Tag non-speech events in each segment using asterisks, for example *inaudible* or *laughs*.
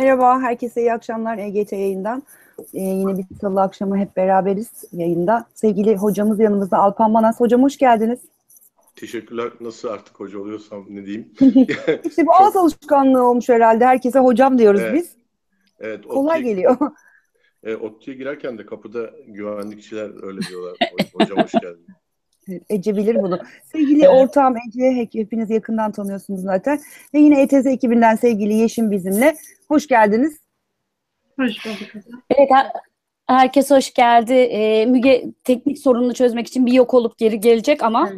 Merhaba, herkese iyi akşamlar EGT yayından. Ee, yine bir salı akşamı hep beraberiz yayında. Sevgili hocamız yanımızda Alpan Manas. Hocam hoş geldiniz. Teşekkürler. Nasıl artık hoca oluyorsam ne diyeyim? *laughs* *laughs* İşte bu ağız alışkanlığı olmuş herhalde. Herkese hocam diyoruz Evet. biz. Evet, Kolay ODTÜ'ye, geliyor. e, ODTÜ'ye girerken de kapıda güvenlikçiler öyle diyorlar. Ho- Hocam hoş geldin. Evet, Ece bilir bunu. *laughs* Sevgili ortağım Ece, hep- hepiniz yakından tanıyorsunuz zaten. Ve yine ETZ ekibinden sevgili Yeşim bizimle. Hoş geldiniz. Hoş bulduk. Evet, herkes hoş geldi. Ee, Müge teknik sorununu çözmek için bir yok olup geri gelecek ama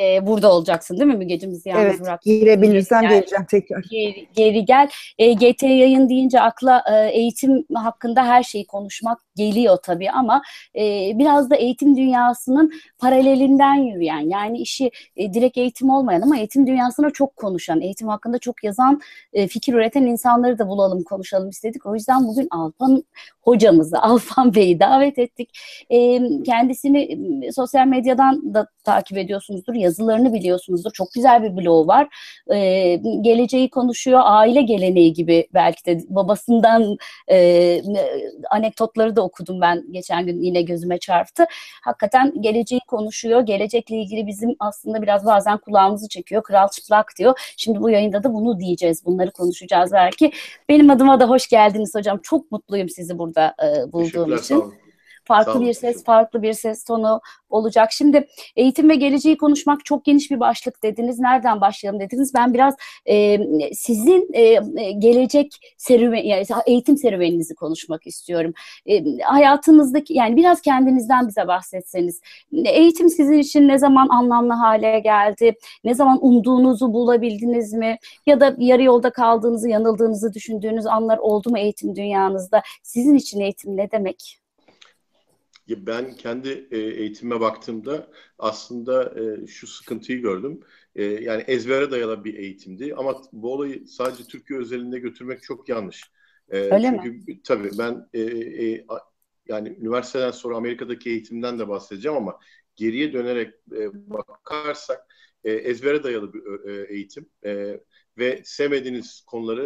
e, burada olacaksın değil mi Mügeciğim? Bizi yalnız evet, bırak. girebilirsem Gel. geleceğim tekrar. Geri, geri gel. E, GT yayın deyince akla e, eğitim hakkında her şeyi konuşmak geliyor tabii ama e, biraz da eğitim dünyasının paralelinden yürüyen yani işi e, direkt eğitim olmayan ama eğitim dünyasına çok konuşan, eğitim hakkında çok yazan, e, fikir üreten insanları da bulalım, konuşalım istedik. O yüzden bugün Alpan hocamızı, Alpan *laughs* Bey'i davet ettik. E, kendisini sosyal medyadan da takip ediyorsunuzdur, yazılarını biliyorsunuzdur. Çok güzel bir bloğu var. E, geleceği konuşuyor, aile geleneği gibi belki de babasından e, anekdotları da okudum ben geçen gün yine gözüme çarptı. Hakikaten geleceği konuşuyor, gelecekle ilgili bizim aslında biraz bazen kulağımızı çekiyor. Kral çıplak diyor. Şimdi bu yayında da bunu diyeceğiz, bunları konuşacağız belki. Benim adıma da hoş geldiniz hocam. Çok mutluyum sizi burada e, bulduğum Teşekkürler. Farklı Sağ bir ses, farklı bir ses tonu olacak. Şimdi eğitim ve geleceği konuşmak çok geniş bir başlık dediniz. Nereden başlayalım dediniz. Ben biraz e, sizin e, e, gelecek serüven, yani eğitim serüveninizi konuşmak istiyorum. E, hayatınızdaki yani biraz kendinizden bize bahsetseniz. Eğitim sizin için ne zaman anlamlı hale geldi? Ne zaman umduğunuzu bulabildiniz mi? Ya da yarı yolda kaldığınızı, yanıldığınızı düşündüğünüz anlar oldu mu eğitim dünyanızda? Sizin için eğitim ne demek? Ben kendi e, eğitimime baktığımda aslında e, şu sıkıntıyı gördüm. E, yani ezbere dayalı bir eğitimdi ama bu olayı sadece Türkiye özelinde götürmek çok yanlış. E, Öyle mi? çünkü tabii ben e, e, yani üniversiteden sonra Amerika'daki eğitimden de bahsedeceğim ama geriye dönerek e, bakarsak e, ezbere dayalı bir e, eğitim E, ve sevmediğiniz konuları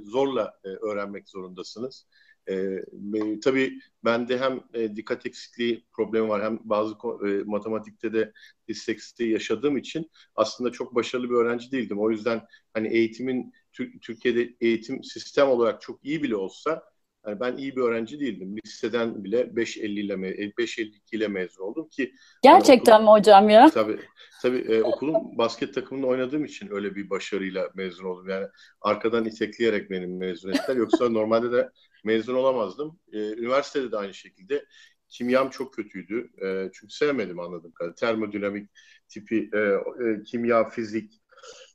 e, zorla e, öğrenmek zorundasınız. E, e, tabii bende hem e, dikkat eksikliği problemi var hem bazı e, matematikte de disleksi yaşadığım için aslında çok başarılı bir öğrenci değildim. O yüzden hani eğitimin Tür- Türkiye'de eğitim sistem olarak çok iyi bile olsa yani ben iyi bir öğrenci değildim. Liseden bile 5.50 ile me- 5.52 ile mezun oldum ki Gerçekten mi hocam ya? Tabii, tabii e, okulun basket takımında oynadığım için öyle bir başarıyla mezun oldum. Yani arkadan itekleyerek benim mezun ettiler. Yoksa normalde de mezun olamazdım. E, üniversitede de aynı şekilde. Kimyam çok kötüydü. E, çünkü sevmedim anladığım kadarıyla. Termodinamik tipi e, e, kimya, fizik,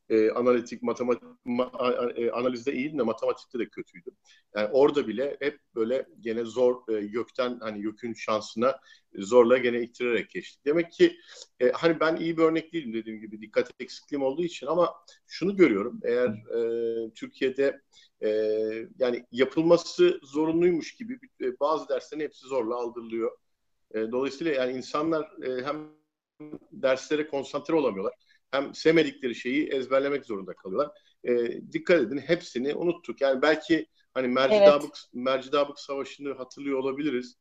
e, analitik, matematik, ma- e, analizde iyiydim de matematikte de kötüydüm. Yani orada bile hep böyle gene zor e, gökten hani YÖK'ün şansına zorla gene ittirerek geçtik. Demek ki e, hani ben iyi bir örnek değilim dediğim gibi dikkat eksikliğim olduğu için ama şunu görüyorum eğer e, Türkiye'de e, yani yapılması zorunluymuş gibi e, bazı derslerin hepsi zorla aldırılıyor. E, dolayısıyla yani insanlar e, hem derslere konsantre olamıyorlar hem sevmedikleri şeyi ezberlemek zorunda kalıyorlar. E, dikkat edin hepsini unuttuk. Yani belki hani Mercidabık, Mercidabık Savaşı'nı hatırlıyor olabiliriz.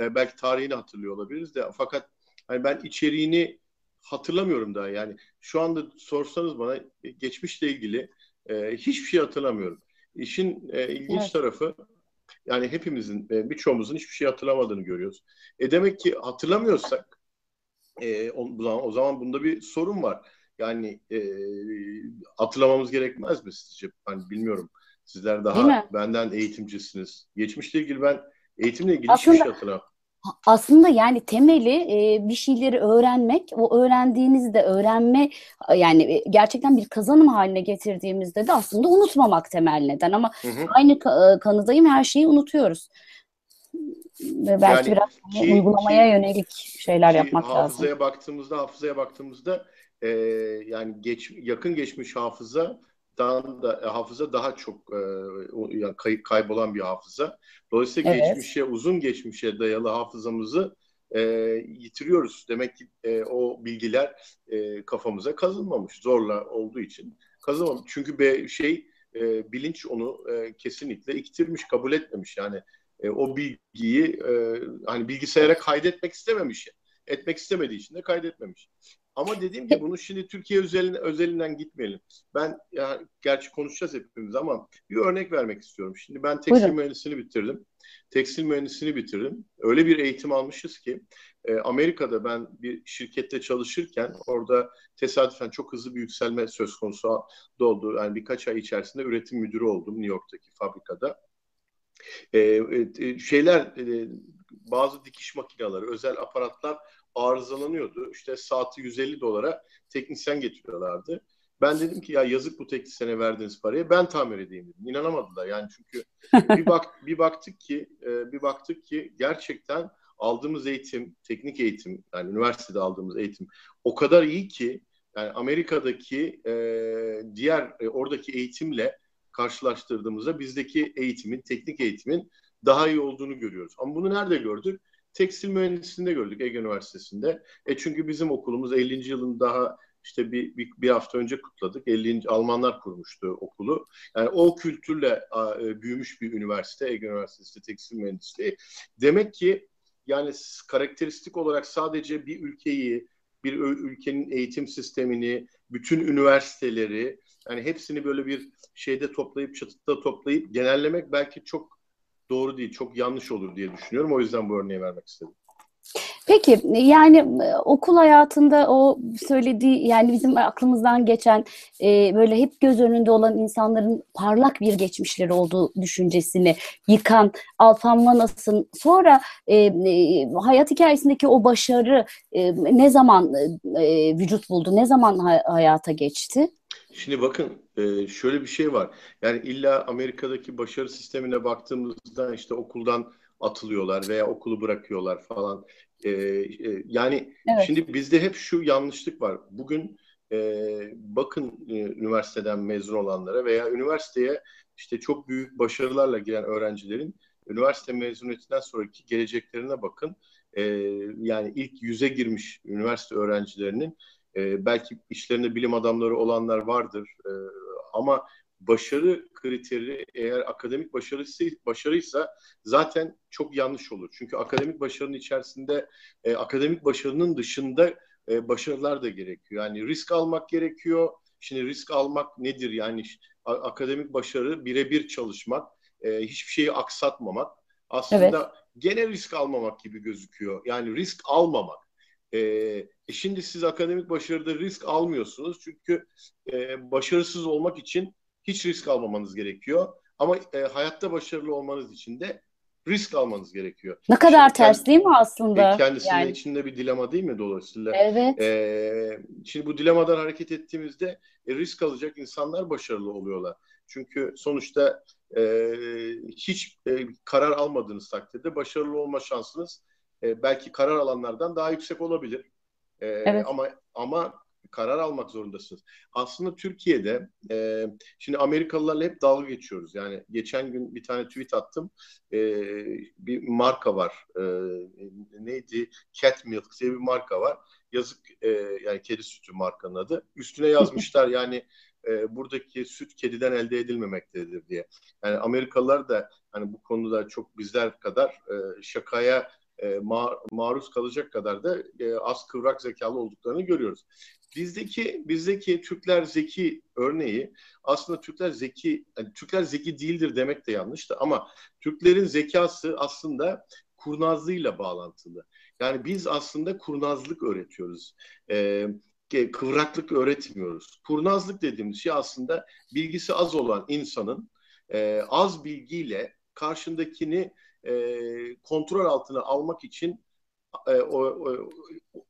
E, belki tarihini hatırlıyor olabiliriz de fakat hani ben içeriğini hatırlamıyorum daha yani. Şu anda sorsanız bana e, geçmişle ilgili e, hiçbir şey hatırlamıyorum. İşin e, ilginç Evet. tarafı yani hepimizin e, birçoğumuzun hiçbir şey hatırlamadığını görüyoruz. E demek ki hatırlamıyorsak e, o, zaman, o zaman bunda bir sorun var. Yani e, hatırlamamız gerekmez mi sizce? Hani bilmiyorum. Sizler daha benden eğitimcisiniz. Geçmişle ilgili ben eğitimle ilgili Aslında- hiçbir şey hatırlamam. Aslında yani temeli e, bir şeyleri öğrenmek, o öğrendiğinizi de öğrenme yani e, gerçekten bir kazanım haline getirdiğimizde de aslında unutmamak temel neden ama Hı hı. aynı e, kanıdayım her şeyi unutuyoruz. Ve belki Yani biraz ki- uygulamaya ki- yönelik şeyler Ki yapmak lazım. hafızaya baktığımızda hafızaya baktığımızda e, yani geç, yakın geçmiş hafızadan da e, hafıza daha çok e, yani kay- kaybolan bir hafıza. Dolayısıyla Evet. geçmişe uzun geçmişe dayalı hafızamızı e, yitiriyoruz. Demek ki e, o bilgiler e, kafamıza kazınmamış zorla olduğu için kazınmamış. Çünkü be, şey e, bilinç onu e, kesinlikle iktirmiş, kabul etmemiş. Yani e, o bilgiyi e, hani bilgisayara kaydetmek istememiş. Etmek istemediği için de kaydetmemiş. Ama *laughs* dediğim gibi bunu şimdi Türkiye özeline, özelinden gitmeyelim. Ben ya gerçi konuşacağız hepimiz ama bir örnek vermek istiyorum. Şimdi ben tekstil Buyurun. mühendisliğini bitirdim. Tekstil mühendisliğini bitirdim. Öyle bir eğitim almışız ki e, Amerika'da ben bir şirkette çalışırken orada tesadüfen çok hızlı bir yükselme söz konusu oldu. Yani birkaç ay içerisinde üretim müdürü oldum New York'taki fabrikada. E, e, şeyler e, bazı dikiş makineleri, özel aparatlar arızalanıyordu. İşte saati 150 dolara teknisyen getiriyorlardı. Ben dedim ki ya yazık bu teknisyene verdiğiniz parayı ben tamir edeyim dedim. İnanamadılar yani çünkü *laughs* bir bak bir baktık ki e, bir baktık ki gerçekten aldığımız eğitim, teknik eğitim yani üniversitede aldığımız eğitim o kadar iyi ki yani Amerika'daki e, diğer e, oradaki eğitimle karşılaştırdığımızda bizdeki eğitimin, teknik eğitimin daha iyi olduğunu görüyoruz. Ama bunu nerede gördük? Tekstil mühendisliğinde gördük Ege Üniversitesi'nde. E çünkü bizim okulumuz 50. yılın daha işte bir, bir, bir hafta önce kutladık. 50. Almanlar kurmuştu okulu. Yani o kültürle a, e, büyümüş bir üniversite, Ege Üniversitesi Tekstil Mühendisliği. Demek ki yani karakteristik olarak sadece bir ülkeyi, bir ülkenin eğitim sistemini, bütün üniversiteleri yani hepsini böyle bir şeyde toplayıp çatıda toplayıp genellemek belki çok doğru değil, çok yanlış olur diye düşünüyorum. O yüzden bu örneği vermek istedim. Peki yani e, okul hayatında o söylediği yani bizim aklımızdan geçen e, böyle hep göz önünde olan insanların parlak bir geçmişleri olduğu düşüncesini yıkan Alpan Manas'ın sonra e, e, hayat hikayesindeki o başarı e, ne zaman e, vücut buldu, ne zaman hay- hayata geçti? Şimdi bakın e, şöyle bir şey var. Yani illa Amerika'daki başarı sistemine baktığımızda işte okuldan atılıyorlar veya okulu bırakıyorlar falan. E, e, yani evet. şimdi bizde hep şu yanlışlık var. Bugün bakın üniversiteden mezun olanlara veya üniversiteye işte çok büyük başarılarla giren öğrencilerin üniversite mezuniyetinden sonraki geleceklerine bakın. Yani ilk yüze girmiş üniversite öğrencilerinin e, belki işlerinde bilim adamları olanlar vardır e, ama başarı kriteri eğer akademik başarısı başarıysa zaten çok yanlış olur. Çünkü akademik başarının içerisinde e, akademik başarının dışında e, başarılar da gerekiyor. Yani risk almak gerekiyor. Şimdi risk almak nedir? Yani akademik başarı birebir çalışmak, e, hiçbir şeyi aksatmamak. Aslında evet. gene risk almamak gibi gözüküyor. Yani risk almamak. E, e şimdi siz akademik başarıda risk almıyorsunuz çünkü e, başarısız olmak için hiç risk almamanız gerekiyor. Ama e, hayatta başarılı olmanız için de risk almanız gerekiyor. Ne kadar şimdi ters değil mi aslında? E, kendisinin yani. içinde bir dilema değil mi dolayısıyla? Evet. E, şimdi bu dilemadan hareket ettiğimizde e, risk alacak insanlar başarılı oluyorlar. Çünkü sonuçta e, hiç e, karar almadığınız takdirde başarılı olma şansınız e, belki karar alanlardan daha yüksek olabilir. E, evet. Ama ama karar almak zorundasınız. Aslında Türkiye'de e, şimdi Amerikalılarla hep dalga geçiyoruz. Yani geçen gün bir tane tweet attım. E, bir marka var. E, neydi? Cat Milk diye bir marka var. Yazık e, yani kedi sütü markanın adı. Üstüne yazmışlar *laughs* yani e, buradaki süt kediden elde edilmemektedir diye. Yani Amerikalılar da hani bu konuda çok bizler kadar e, şakaya e, ma maruz kalacak kadar da e, az kıvrak zekalı olduklarını görüyoruz. Bizdeki bizdeki Türkler zeki örneği aslında Türkler zeki yani Türkler zeki değildir demek de yanlıştı ama Türklerin zekası aslında kurnazlığıyla bağlantılı. Yani biz aslında kurnazlık öğretiyoruz. Ee, kıvraklık öğretmiyoruz. Kurnazlık dediğimiz şey aslında bilgisi az olan insanın e, az bilgiyle karşındakini e, kontrol altına almak için e, o, o, o,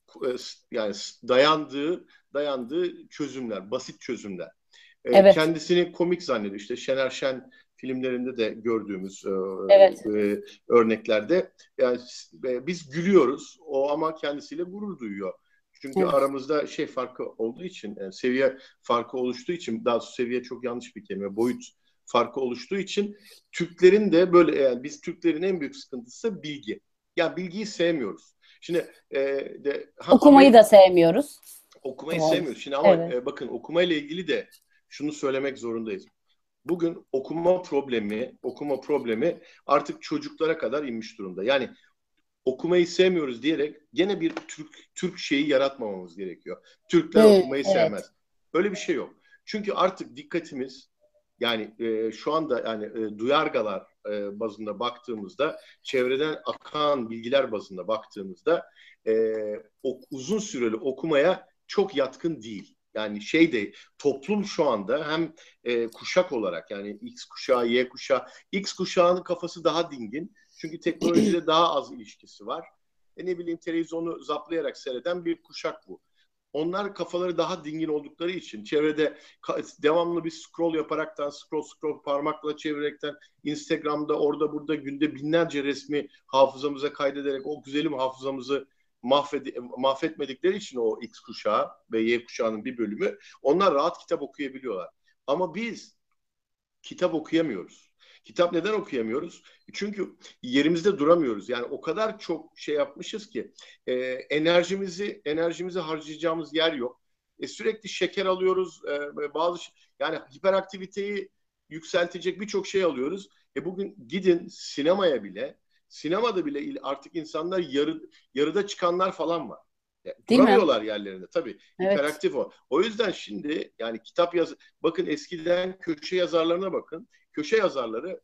yani dayandığı dayandığı çözümler, basit çözümler. E, evet. Kendisini komik zannediyor. İşte Şener Şen filmlerinde de gördüğümüz e, evet. e, örneklerde yani e, biz gülüyoruz o ama kendisiyle gurur duyuyor. Çünkü evet. aramızda şey farkı olduğu için, yani seviye farkı oluştuğu için, daha seviye çok yanlış bir kelime, boyut farkı oluştuğu için Türklerin de böyle yani biz Türklerin en büyük sıkıntısı bilgi. Yani bilgiyi sevmiyoruz. Şimdi e, de ha, okumayı da sevmiyoruz. Okumayı evet. sevmiyoruz. Şimdi ama evet. e, bakın okumayla ilgili de şunu söylemek zorundayız. bugün okuma problemi, okuma problemi artık çocuklara kadar inmiş durumda. Yani okumayı sevmiyoruz diyerek gene bir Türk Türk şeyi yaratmamamız gerekiyor. Türkler Evet, okumayı evet. sevmez. Öyle bir şey yok. Çünkü artık dikkatimiz yani e, şu anda yani e, duyargalar e, bazında baktığımızda çevreden akan bilgiler bazında baktığımızda e, o, uzun süreli okumaya çok yatkın değil. Yani şey de toplum şu anda hem e, kuşak olarak yani X kuşağı, Y kuşağı, X kuşağının kafası daha dingin. Çünkü teknolojide daha az ilişkisi var. E ne bileyim televizyonu zaplayarak seyreden bir kuşak bu. Onlar kafaları daha dingin oldukları için çevrede devamlı bir scroll yaparaktan, scroll scroll parmakla çevirerekten Instagram'da orada burada günde binlerce resmi hafızamıza kaydederek o güzelim hafızamızı mahvedi, mahvetmedikleri için o X kuşağı ve Y kuşağının bir bölümü onlar rahat kitap okuyabiliyorlar. Ama biz kitap okuyamıyoruz. Kitap neden okuyamıyoruz? Çünkü yerimizde duramıyoruz. Yani o kadar çok şey yapmışız ki e, enerjimizi enerjimizi harcayacağımız yer yok. E, sürekli şeker alıyoruz. E, bazı yani hiperaktiviteyi yükseltecek birçok şey alıyoruz. E bugün gidin sinemaya bile sinemada bile il- artık insanlar yarı, yarıda çıkanlar falan var. Değil mi? duramıyorlar yerlerinde tabii. Evet. Hiperaktif o. O yüzden şimdi yani kitap yaz bakın eskiden köşe yazarlarına bakın. Köşe yazarları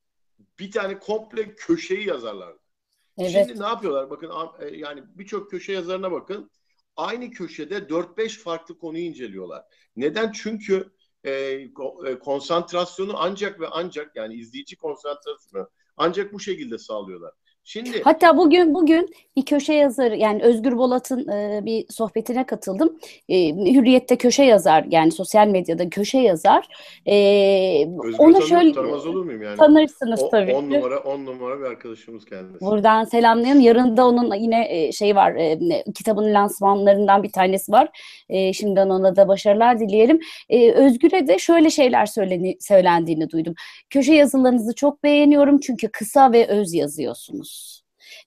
bir tane komple köşeyi yazarlardı. Evet. Şimdi ne yapıyorlar? Bakın e, yani birçok köşe yazarına bakın. Aynı köşede 4-5 farklı konuyu inceliyorlar. Neden? Çünkü e, e, konsantrasyonu ancak ve ancak yani izleyici konsantrasyonu ancak bu şekilde sağlıyorlar. Şimdi Hatta bugün bugün bir köşe yazarı yani Özgür Bolat'ın e, bir sohbetine katıldım. E, Hürriyet'te köşe yazar yani sosyal medyada köşe yazar. E, Özgür ona tanı- şöyle tanımaz olur muyum yani? tanırsınız O- tabii. On numara on numara bir arkadaşımız kendisi. Buradan selamlayalım. Yarın da onun yine e, şey var. e, kitabın lansmanlarından bir tanesi var. E, şimdiden ona da başarılar dileyelim. E, Özgür'e de şöyle şeyler söyleni, söylendiğini duydum. Köşe yazılarınızı çok beğeniyorum çünkü kısa ve öz yazıyorsunuz.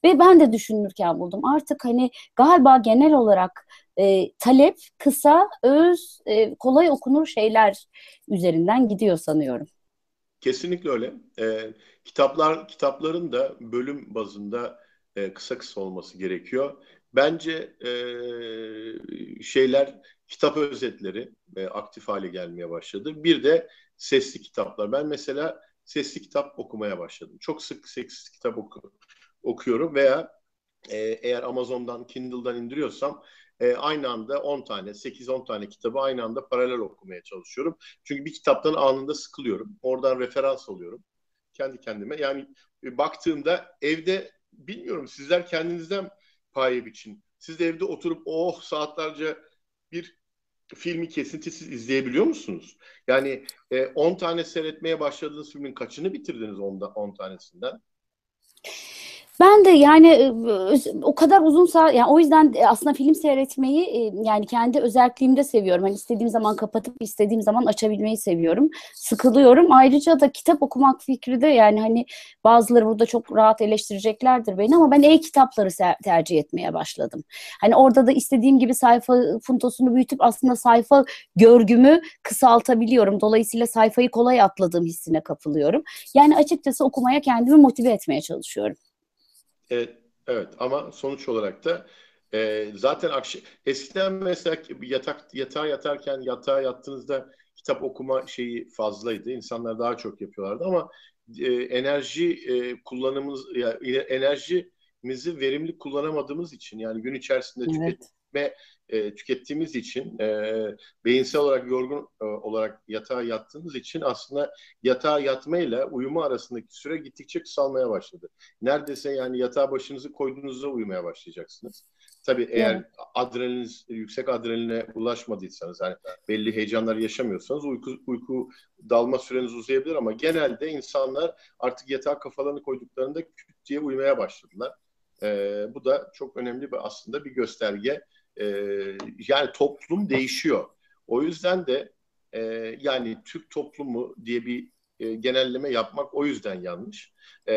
Ve ben de düşünürken buldum. Artık hani galiba genel olarak e, talep kısa, öz, e, kolay okunur şeyler üzerinden gidiyor sanıyorum. Kesinlikle öyle. Ee, kitaplar kitapların da bölüm bazında e, kısa kısa olması gerekiyor. Bence e, şeyler kitap özetleri e, aktif hale gelmeye başladı. Bir de sesli kitaplar. Ben mesela sesli kitap okumaya başladım. Çok sık sesli kitap oku, okuyorum veya e, eğer Amazon'dan Kindle'dan indiriyorsam e, aynı anda 10 tane, 8-10 tane kitabı aynı anda paralel okumaya çalışıyorum. Çünkü bir kitaptan anında sıkılıyorum. Oradan referans alıyorum. Kendi kendime. Yani e, baktığımda evde bilmiyorum sizler kendinizden paye biçin. Siz de evde oturup oh saatlerce bir filmi kesintisiz izleyebiliyor musunuz? Yani e, 10 tane seyretmeye başladığınız filmin kaçını bitirdiniz 10 10 tanesinden? Ben de yani e, o kadar uzun saat yani o yüzden e, aslında film seyretmeyi e, yani kendi özelliğimde seviyorum. Hani istediğim zaman kapatıp istediğim zaman açabilmeyi seviyorum. Sıkılıyorum. Ayrıca da kitap okumak fikri de yani hani bazıları burada çok rahat eleştireceklerdir beni ama ben e-kitapları tercih etmeye başladım. Hani orada da istediğim gibi sayfa puntosunu büyütüp aslında sayfa görgümü kısaltabiliyorum. Dolayısıyla sayfayı kolay atladığım hissine kapılıyorum. Yani açıkçası okumaya kendimi motive etmeye çalışıyorum. Evet, evet ama sonuç olarak da e, zaten akş- eskiden mesela yatak yatağa yatarken yatağa yattığınızda kitap okuma şeyi fazlaydı. İnsanlar daha çok yapıyorlardı ama e, enerji e, kullanımımız ya, enerjimizi verimli kullanamadığımız için yani gün içerisinde Evet. Tüketme e, tükettiğimiz için e, beyinsel olarak yorgun e, olarak yatağa yattığınız için aslında yatağa yatmayla uyuma arasındaki süre gittikçe kısalmaya başladı. Neredeyse yani yatağa başınızı koyduğunuzda uyumaya başlayacaksınız. Tabii eğer Evet. adrenaliniz yüksek adrenaline ulaşmadıysanız yani belli heyecanlar yaşamıyorsanız uyku uyku dalma süreniz uzayabilir ama genelde insanlar artık yatağa kafalarını koyduklarında küt diye uyumaya başladılar. Ee, bu da çok önemli bir aslında bir gösterge. Ee, yani toplum değişiyor. O yüzden de e, yani Türk toplumu diye bir e, genelleme yapmak o yüzden yanlış. E,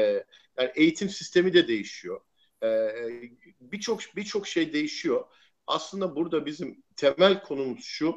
yani eğitim sistemi de değişiyor. E, birçok birçok şey değişiyor. Aslında burada bizim temel konumuz şu.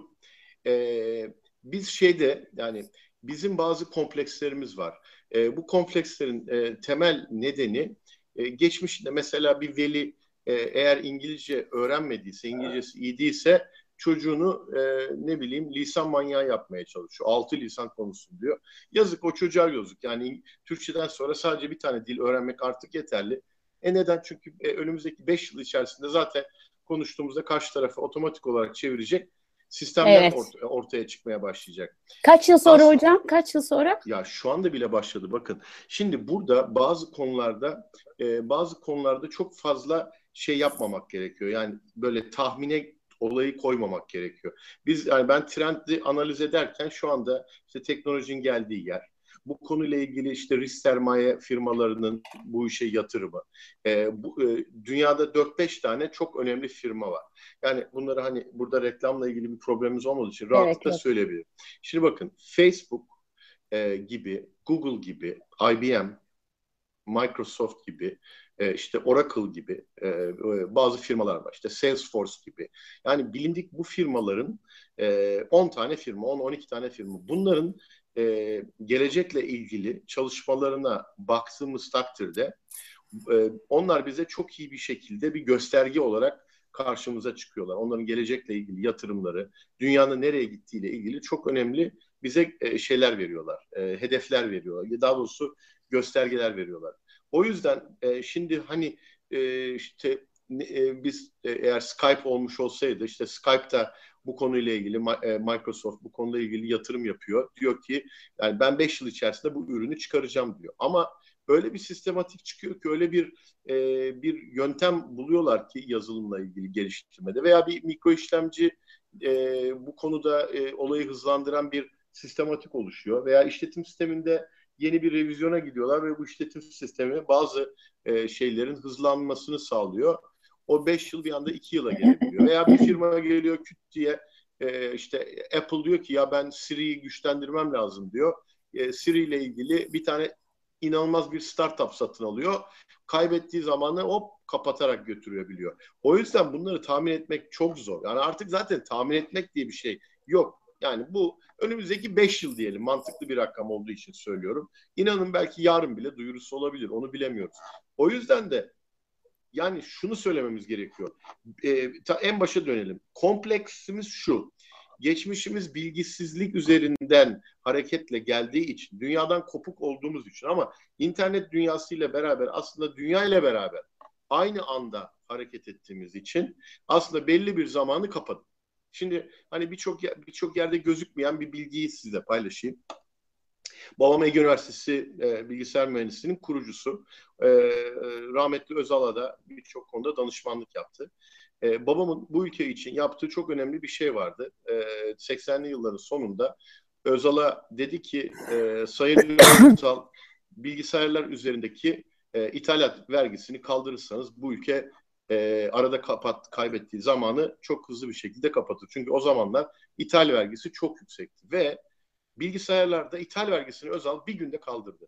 E, biz şeyde yani bizim bazı komplekslerimiz var. E, bu komplekslerin e, temel nedeni e, geçmişte mesela bir veli e, eğer İngilizce öğrenmediyse, İngilizcesi iyi değilse çocuğunu e, ne bileyim lisan manyağı yapmaya çalışıyor. Altı lisan konuşsun diyor. Yazık o çocuğa yazık. Yani Türkçeden sonra sadece bir tane dil öğrenmek artık yeterli. E neden? Çünkü e, önümüzdeki beş yıl içerisinde zaten konuştuğumuzda karşı tarafı otomatik olarak çevirecek sistemler Evet. ort- ortaya çıkmaya başlayacak. Kaç yıl sonra Aslında- hocam? Kaç yıl sonra? Ya şu anda bile başladı bakın. Şimdi burada bazı konularda e, bazı konularda çok fazla şey yapmamak gerekiyor. Yani böyle tahmine olayı koymamak gerekiyor. Biz yani ben trendi analiz ederken şu anda işte teknolojinin geldiği yer, bu konuyla ilgili işte risk sermaye firmalarının bu işe yatırımı. E, bu, e, dünyada 4-5 tane çok önemli firma var. Yani bunları hani burada reklamla ilgili bir problemimiz olmadığı için rahatlıkla evet. söyleyebilirim. Şimdi bakın Facebook e, gibi, Google gibi, IBM, Microsoft gibi, e, işte Oracle gibi e, e, bazı firmalar var. İşte Salesforce gibi. Yani bilindik bu firmaların e, 10 tane firma, 10-12 tane firma. Bunların e, gelecekle ilgili çalışmalarına baktığımız takdirde e, onlar bize çok iyi bir şekilde bir gösterge olarak karşımıza çıkıyorlar. Onların gelecekle ilgili yatırımları, dünyanın nereye gittiğiyle ilgili çok önemli bize e, şeyler veriyorlar, e, hedefler veriyorlar. Daha doğrusu göstergeler veriyorlar. O yüzden e, şimdi hani e, işte e, biz e, eğer Skype olmuş olsaydı işte Skype'da bu konuyla ilgili e, Microsoft bu konuyla ilgili yatırım yapıyor. Diyor ki yani ben 5 yıl içerisinde bu ürünü çıkaracağım diyor. Ama öyle bir sistematik çıkıyor ki öyle bir e, bir yöntem buluyorlar ki yazılımla ilgili geliştirmede veya bir mikro işlemci e, bu konuda e, olayı hızlandıran bir sistematik oluşuyor veya işletim sisteminde yeni bir revizyona gidiyorlar ve bu işletim sistemi bazı e, şeylerin hızlanmasını sağlıyor. O 5 yıl bir anda 2 yıla gelebiliyor. Veya bir firma geliyor küt diye e, işte Apple diyor ki ya ben Siri'yi güçlendirmem lazım diyor. E, Siri ile ilgili bir tane inanılmaz bir startup satın alıyor. Kaybettiği zamanı hop kapatarak götürüyor O yüzden bunları tahmin etmek çok zor. Yani artık zaten tahmin etmek diye bir şey yok. Yani bu önümüzdeki 5 yıl diyelim mantıklı bir rakam olduğu için söylüyorum. İnanın belki yarın bile duyurusu olabilir onu bilemiyoruz. O yüzden de yani şunu söylememiz gerekiyor. Ee, ta en başa dönelim. Kompleksimiz şu. Geçmişimiz bilgisizlik üzerinden hareketle geldiği için, dünyadan kopuk olduğumuz için ama internet dünyasıyla beraber aslında dünya ile beraber aynı anda hareket ettiğimiz için aslında belli bir zamanı kapadık. Şimdi hani birçok birçok yerde gözükmeyen bir bilgiyi size paylaşayım. Babam Ege Üniversitesi e, bilgisayar mühendisliğinin kurucusu. E, rahmetli Özal'a da birçok konuda danışmanlık yaptı. E, babamın bu ülke için yaptığı çok önemli bir şey vardı. E, 80'li yılların sonunda Özal'a dedi ki e, Sayın Özal bilgisayarlar üzerindeki e, ithalat vergisini kaldırırsanız bu ülke e, arada kapat kaybettiği zamanı çok hızlı bir şekilde kapatır. Çünkü o zamanlar ithal vergisi çok yüksekti ve bilgisayarlarda ithal vergisini Özal bir günde kaldırdı.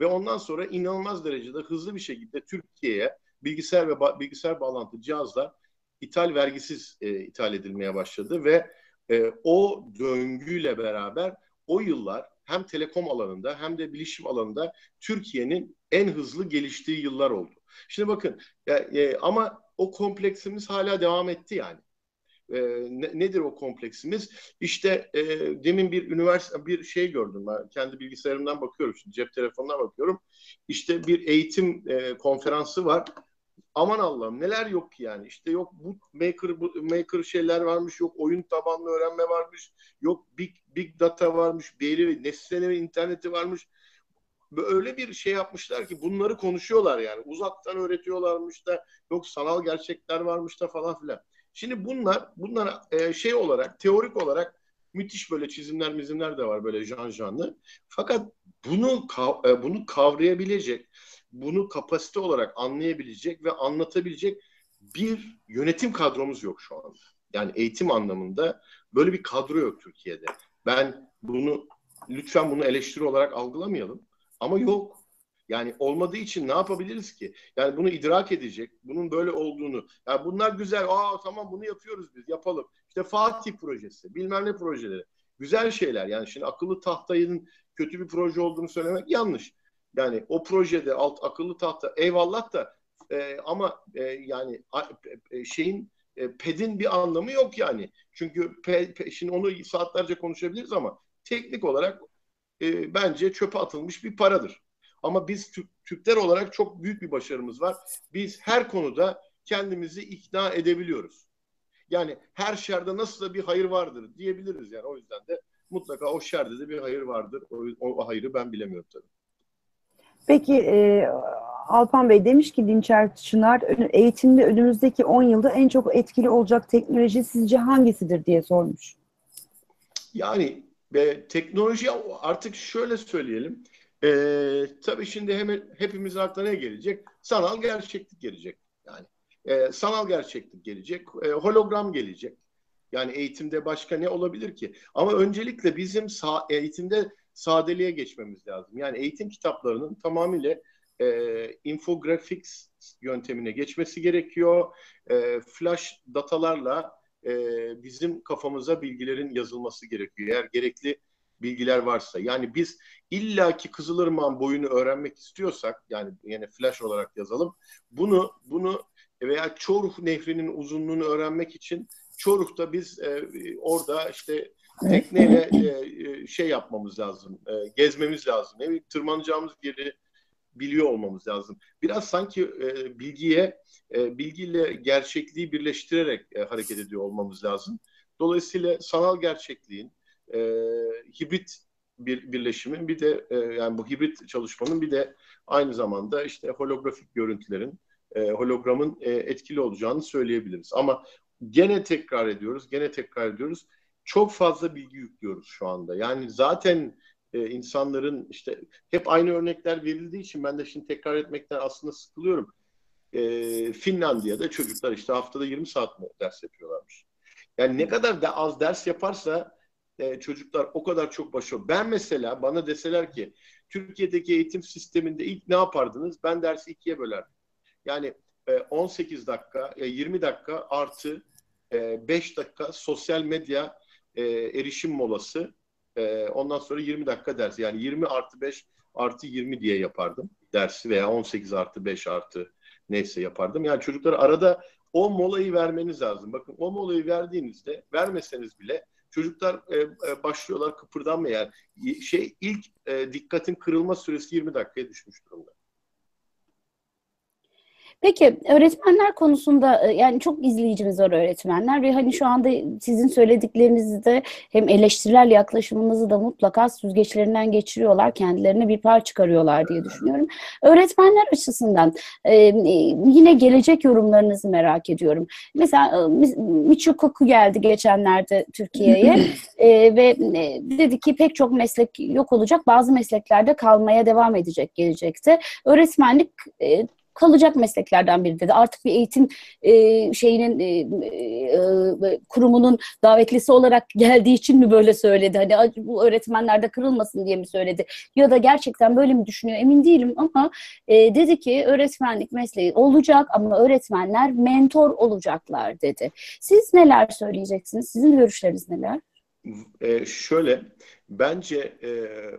Ve ondan sonra inanılmaz derecede hızlı bir şekilde Türkiye'ye bilgisayar ve ba- bilgisayar bağlantı cihazlar ithal vergisiz e, ithal edilmeye başladı ve e, o döngüyle beraber o yıllar hem telekom alanında hem de bilişim alanında Türkiye'nin en hızlı geliştiği yıllar oldu. Şimdi bakın ya, e, ama o kompleksimiz hala devam etti yani. E, ne, nedir o kompleksimiz? İşte e, demin bir üniversite bir şey gördüm ben kendi bilgisayarımdan bakıyorum şimdi cep telefonundan bakıyorum. İşte bir eğitim e, konferansı var. Aman Allah'ım neler yok ki yani. İşte yok bu maker şeyler varmış, yok oyun tabanlı öğrenme varmış, yok big big data varmış, belli nesnelerin interneti varmış öyle bir şey yapmışlar ki bunları konuşuyorlar yani. Uzaktan öğretiyorlarmış da yok sanal gerçekler varmış da falan filan. Şimdi bunlar bunlar e, şey olarak teorik olarak müthiş böyle çizimler mizimler de var böyle jan janlı. Fakat bunu e, bunu kavrayabilecek, bunu kapasite olarak anlayabilecek ve anlatabilecek bir yönetim kadromuz yok şu anda. Yani eğitim anlamında böyle bir kadro yok Türkiye'de. Ben bunu lütfen bunu eleştiri olarak algılamayalım. Ama yok. Yani olmadığı için ne yapabiliriz ki? Yani bunu idrak edecek, bunun böyle olduğunu. Yani bunlar güzel. Aa tamam bunu yapıyoruz biz, yapalım. İşte Fatih projesi, bilmem ne projeleri. güzel şeyler. Yani şimdi akıllı tahtayın kötü bir proje olduğunu söylemek yanlış. Yani o projede alt akıllı tahta eyvallah da e, ama e, yani e, şeyin e, PED'in bir anlamı yok yani. Çünkü pe, pe, şimdi onu saatlerce konuşabiliriz ama teknik olarak e, bence çöpe atılmış bir paradır. Ama biz Türk, Türkler olarak çok büyük bir başarımız var. Biz her konuda kendimizi ikna edebiliyoruz. Yani her şerde nasıl da bir hayır vardır diyebiliriz yani. O yüzden de mutlaka o şerde de bir hayır vardır. O, o hayırı ben bilemiyorum tabii. Peki e, Alpan Bey demiş ki Dinçer Çınar eğitimde önümüzdeki 10 yılda en çok etkili olacak teknoloji sizce hangisidir diye sormuş. Yani e, teknoloji artık şöyle söyleyelim. E, tabii şimdi hemen hepimiz aklına ne gelecek? Sanal gerçeklik gelecek. Yani e, sanal gerçeklik gelecek, e, hologram gelecek. Yani eğitimde başka ne olabilir ki? Ama öncelikle bizim sa- eğitimde sadeliğe geçmemiz lazım. Yani eğitim kitaplarının tamamıyla e, infographics yöntemine geçmesi gerekiyor. E, flash datalarla e, bizim kafamıza bilgilerin yazılması gerekiyor. Eğer gerekli bilgiler varsa. Yani biz illaki Kızılırmak'ın boyunu öğrenmek istiyorsak yani yine flash olarak yazalım. Bunu bunu veya Çoruh Nehri'nin uzunluğunu öğrenmek için Çoruh'ta biz e, orada işte tekneyle e, e, şey yapmamız lazım, e, gezmemiz lazım. Ne tırmanacağımız yeri biliyor olmamız lazım. Biraz sanki e, bilgiye, e, bilgiyle gerçekliği birleştirerek e, hareket ediyor olmamız lazım. Dolayısıyla sanal gerçekliğin, e, hibrit bir birleşimin bir de e, yani bu hibrit çalışmanın bir de aynı zamanda işte holografik görüntülerin, e, hologramın e, etkili olacağını söyleyebiliriz. Ama gene tekrar ediyoruz, gene tekrar ediyoruz çok fazla bilgi yüklüyoruz şu anda. Yani zaten e, insanların işte hep aynı örnekler verildiği için ben de şimdi tekrar etmekten aslında sıkılıyorum. E, Finlandiya'da çocuklar işte haftada 20 saat mi ders yapıyorlarmış. Yani ne kadar da az ders yaparsa e, çocuklar o kadar çok başarılı. Ben mesela bana deseler ki Türkiye'deki eğitim sisteminde ilk ne yapardınız? Ben dersi ikiye bölerdim. Yani e, 18 dakika, e, 20 dakika artı e, 5 dakika sosyal medya e, erişim molası. E, ondan sonra 20 dakika ders. Yani 20 artı 5 artı 20 diye yapardım dersi veya 18 artı 5 artı neyse yapardım. Yani çocuklara arada o molayı vermeniz lazım. Bakın o molayı verdiğinizde vermeseniz bile çocuklar e, e, başlıyorlar kıpırdanmaya. Yani şey ilk e, dikkatin kırılma süresi 20 dakikaya düşmüş durumda. Peki öğretmenler konusunda e, yani çok izleyicimiz var öğretmenler ve hani şu anda sizin söylediklerinizi de hem eleştirel yaklaşımınızı da mutlaka süzgeçlerinden geçiriyorlar, kendilerine bir par çıkarıyorlar diye düşünüyorum. Öğretmenler açısından e, yine gelecek yorumlarınızı merak ediyorum. Mesela e, Michio Kaku geldi geçenlerde Türkiye'ye *laughs* ve dedi ki pek çok meslek yok olacak, bazı mesleklerde kalmaya devam edecek gelecekte. Öğretmenlik kalacak mesleklerden biri dedi. Artık bir eğitim e, şeyinin e, e, kurumunun davetlisi olarak geldiği için mi böyle söyledi? Hani bu öğretmenlerde kırılmasın diye mi söyledi? Ya da gerçekten böyle mi düşünüyor? Emin değilim ama e, dedi ki öğretmenlik mesleği olacak ama öğretmenler mentor olacaklar dedi. Siz neler söyleyeceksiniz? Sizin görüşleriniz neler? E, şöyle, bence e,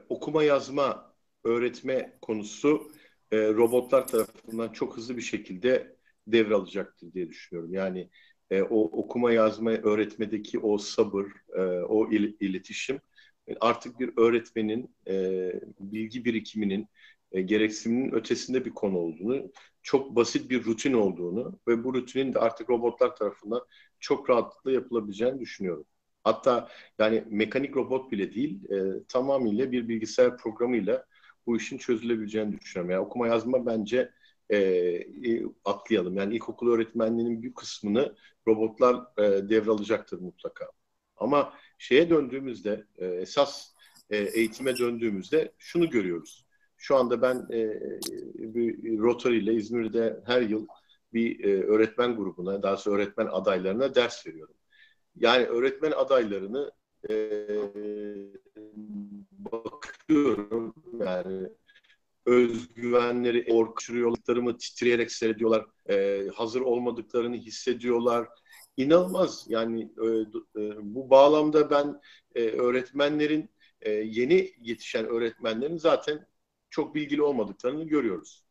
okuma yazma öğretme konusu e, robotlar tarafından çok hızlı bir şekilde devralacaktır diye düşünüyorum. Yani e, o okuma yazma öğretmedeki o sabır, e, o il, iletişim e, artık bir öğretmenin e, bilgi birikiminin e, gereksiniminin ötesinde bir konu olduğunu, çok basit bir rutin olduğunu ve bu rutinin de artık robotlar tarafından çok rahatlıkla yapılabileceğini düşünüyorum. Hatta yani mekanik robot bile değil, e, tamamıyla bir bilgisayar programıyla bu işin çözülebileceğini düşünüyorum. Yani okuma yazma bence e, e, atlayalım. Yani ilkokul öğretmenliğinin bir kısmını robotlar e, devralacaktır mutlaka. Ama şeye döndüğümüzde, e, esas e, eğitime döndüğümüzde şunu görüyoruz. Şu anda ben e, bir Rotary ile İzmir'de her yıl bir e, öğretmen grubuna, daha sonra öğretmen adaylarına ders veriyorum. Yani öğretmen adaylarını e, bakıyorum yani özgüvenleri orkuşturuyorlarımı titreyerek seyrediyorlar. E, hazır olmadıklarını hissediyorlar. inanılmaz. Yani e, e, bu bağlamda ben e, öğretmenlerin e, yeni yetişen öğretmenlerin zaten çok bilgili olmadıklarını görüyoruz.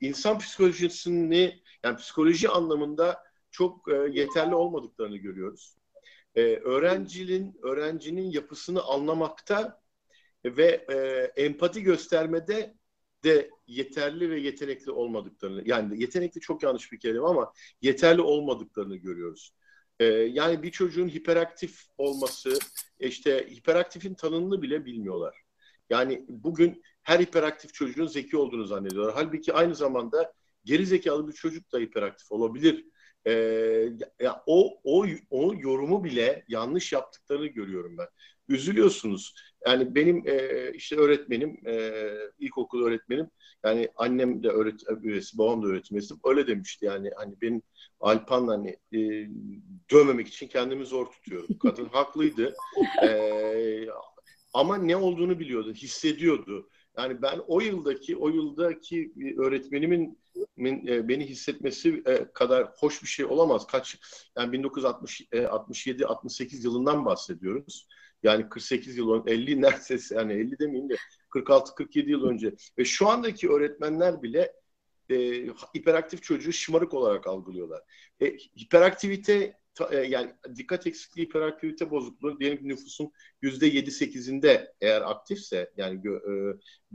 İnsan psikolojisini yani psikoloji anlamında çok e, yeterli olmadıklarını görüyoruz. E, öğrencinin öğrencinin yapısını anlamakta ve e, empati göstermede de yeterli ve yetenekli olmadıklarını yani yetenekli çok yanlış bir kelime ama yeterli olmadıklarını görüyoruz. Ee, yani bir çocuğun hiperaktif olması işte hiperaktifin tanımını bile bilmiyorlar. Yani bugün her hiperaktif çocuğun zeki olduğunu zannediyorlar. Halbuki aynı zamanda geri zekalı bir çocuk da hiperaktif olabilir. Ee, ya o, o, o yorumu bile yanlış yaptıklarını görüyorum ben. Üzülüyorsunuz. Yani benim e, işte öğretmenim, e, ilkokul öğretmenim, yani annem de öğretim üyesi, babam da öğretim üyesi öyle demişti yani hani benim Alpan hani e, dövmemek için kendimi zor tutuyorum. Kadın *laughs* haklıydı. E, ama ne olduğunu biliyordu, hissediyordu. Yani ben o yıldaki o yıldaki öğretmenimin e, beni hissetmesi e, kadar hoş bir şey olamaz. Kaç yani 1967 68 yılından bahsediyoruz. Yani 48 yıl 50 neredeyse yani 50 demeyeyim de 46-47 yıl önce ve şu andaki öğretmenler bile e, hiperaktif çocuğu şımarık olarak algılıyorlar. E, hiperaktivite e, yani dikkat eksikliği hiperaktivite bozukluğu diyelim ki nüfusun yüzde yedi sekizinde eğer aktifse yani e,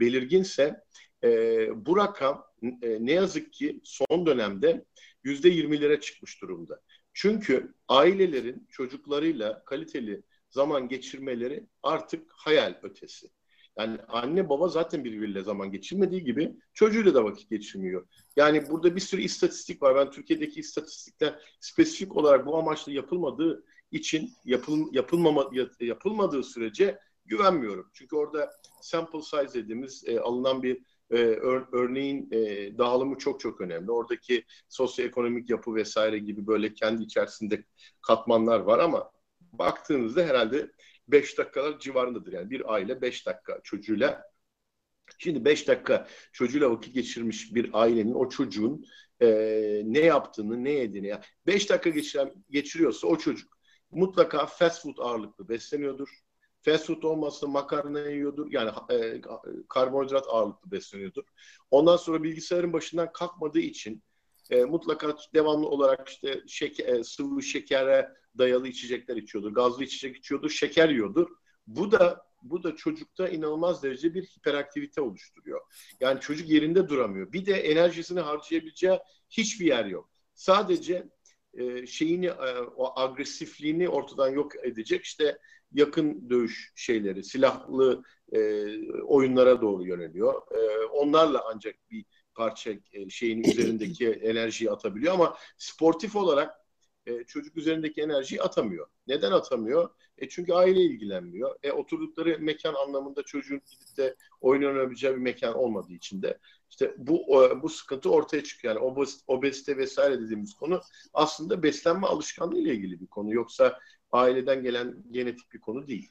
belirginse e, bu rakam e, ne yazık ki son dönemde yüzde yirmilere çıkmış durumda. Çünkü ailelerin çocuklarıyla kaliteli zaman geçirmeleri artık hayal ötesi. Yani anne baba zaten birbiriyle zaman geçirmediği gibi çocuğuyla da vakit geçirmiyor. Yani burada bir sürü istatistik var. Ben Türkiye'deki istatistikler spesifik olarak bu amaçla yapılmadığı için yapıl, yapılmama, yapılmadığı sürece güvenmiyorum. Çünkü orada sample size dediğimiz e, alınan bir e, ör, örneğin e, dağılımı çok çok önemli. Oradaki sosyoekonomik yapı vesaire gibi böyle kendi içerisinde katmanlar var ama baktığınızda herhalde 5 dakikalar civarındadır. Yani bir aile 5 dakika çocuğuyla Şimdi 5 dakika çocuğuyla vakit geçirmiş bir ailenin o çocuğun e, ne yaptığını, ne yediğini. 5 dakika geçiren, geçiriyorsa o çocuk mutlaka fast food ağırlıklı besleniyordur. Fast food olmazsa makarna yiyordur. Yani e, karbonhidrat ağırlıklı besleniyordur. Ondan sonra bilgisayarın başından kalkmadığı için e, mutlaka devamlı olarak işte şeker, e, sıvı şekere dayalı içecekler içiyordur, gazlı içecek içiyordur, şeker yiyordur. Bu da bu da çocukta inanılmaz derece bir hiperaktivite oluşturuyor. Yani çocuk yerinde duramıyor. Bir de enerjisini harcayabileceği hiçbir yer yok. Sadece e, şeyini e, o agresifliğini ortadan yok edecek işte yakın dövüş şeyleri, silahlı e, oyunlara doğru yöneliyor. E, onlarla ancak bir parça e, şeyin üzerindeki enerjiyi atabiliyor ama sportif olarak e, çocuk üzerindeki enerjiyi atamıyor. Neden atamıyor? E çünkü aile ilgilenmiyor. E oturdukları mekan anlamında çocuğun gidip de oynanabileceği bir mekan olmadığı için de işte bu bu sıkıntı ortaya çıkıyor. Yani obezite, obezite vesaire dediğimiz konu aslında beslenme alışkanlığı ile ilgili bir konu. Yoksa aileden gelen genetik bir konu değil.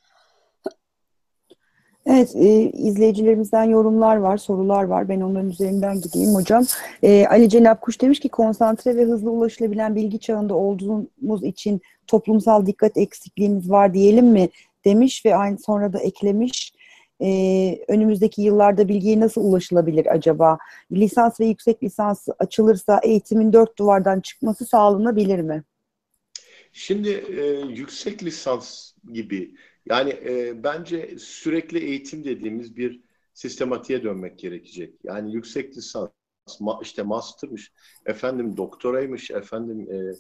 Evet, e, izleyicilerimizden yorumlar var, sorular var. Ben onların üzerinden gideyim hocam. E, Ali Cenap Kuş demiş ki konsantre ve hızlı ulaşılabilen bilgi çağında olduğumuz için toplumsal dikkat eksikliğimiz var diyelim mi demiş ve aynı sonra da eklemiş. E, önümüzdeki yıllarda bilgiye nasıl ulaşılabilir acaba? Lisans ve yüksek lisans açılırsa eğitimin dört duvardan çıkması sağlanabilir mi? Şimdi e, yüksek lisans gibi yani e, bence sürekli eğitim dediğimiz bir sistematiğe dönmek gerekecek. Yani yüksek lisans, ma, işte master'mış, efendim doktoraymış, efendim e,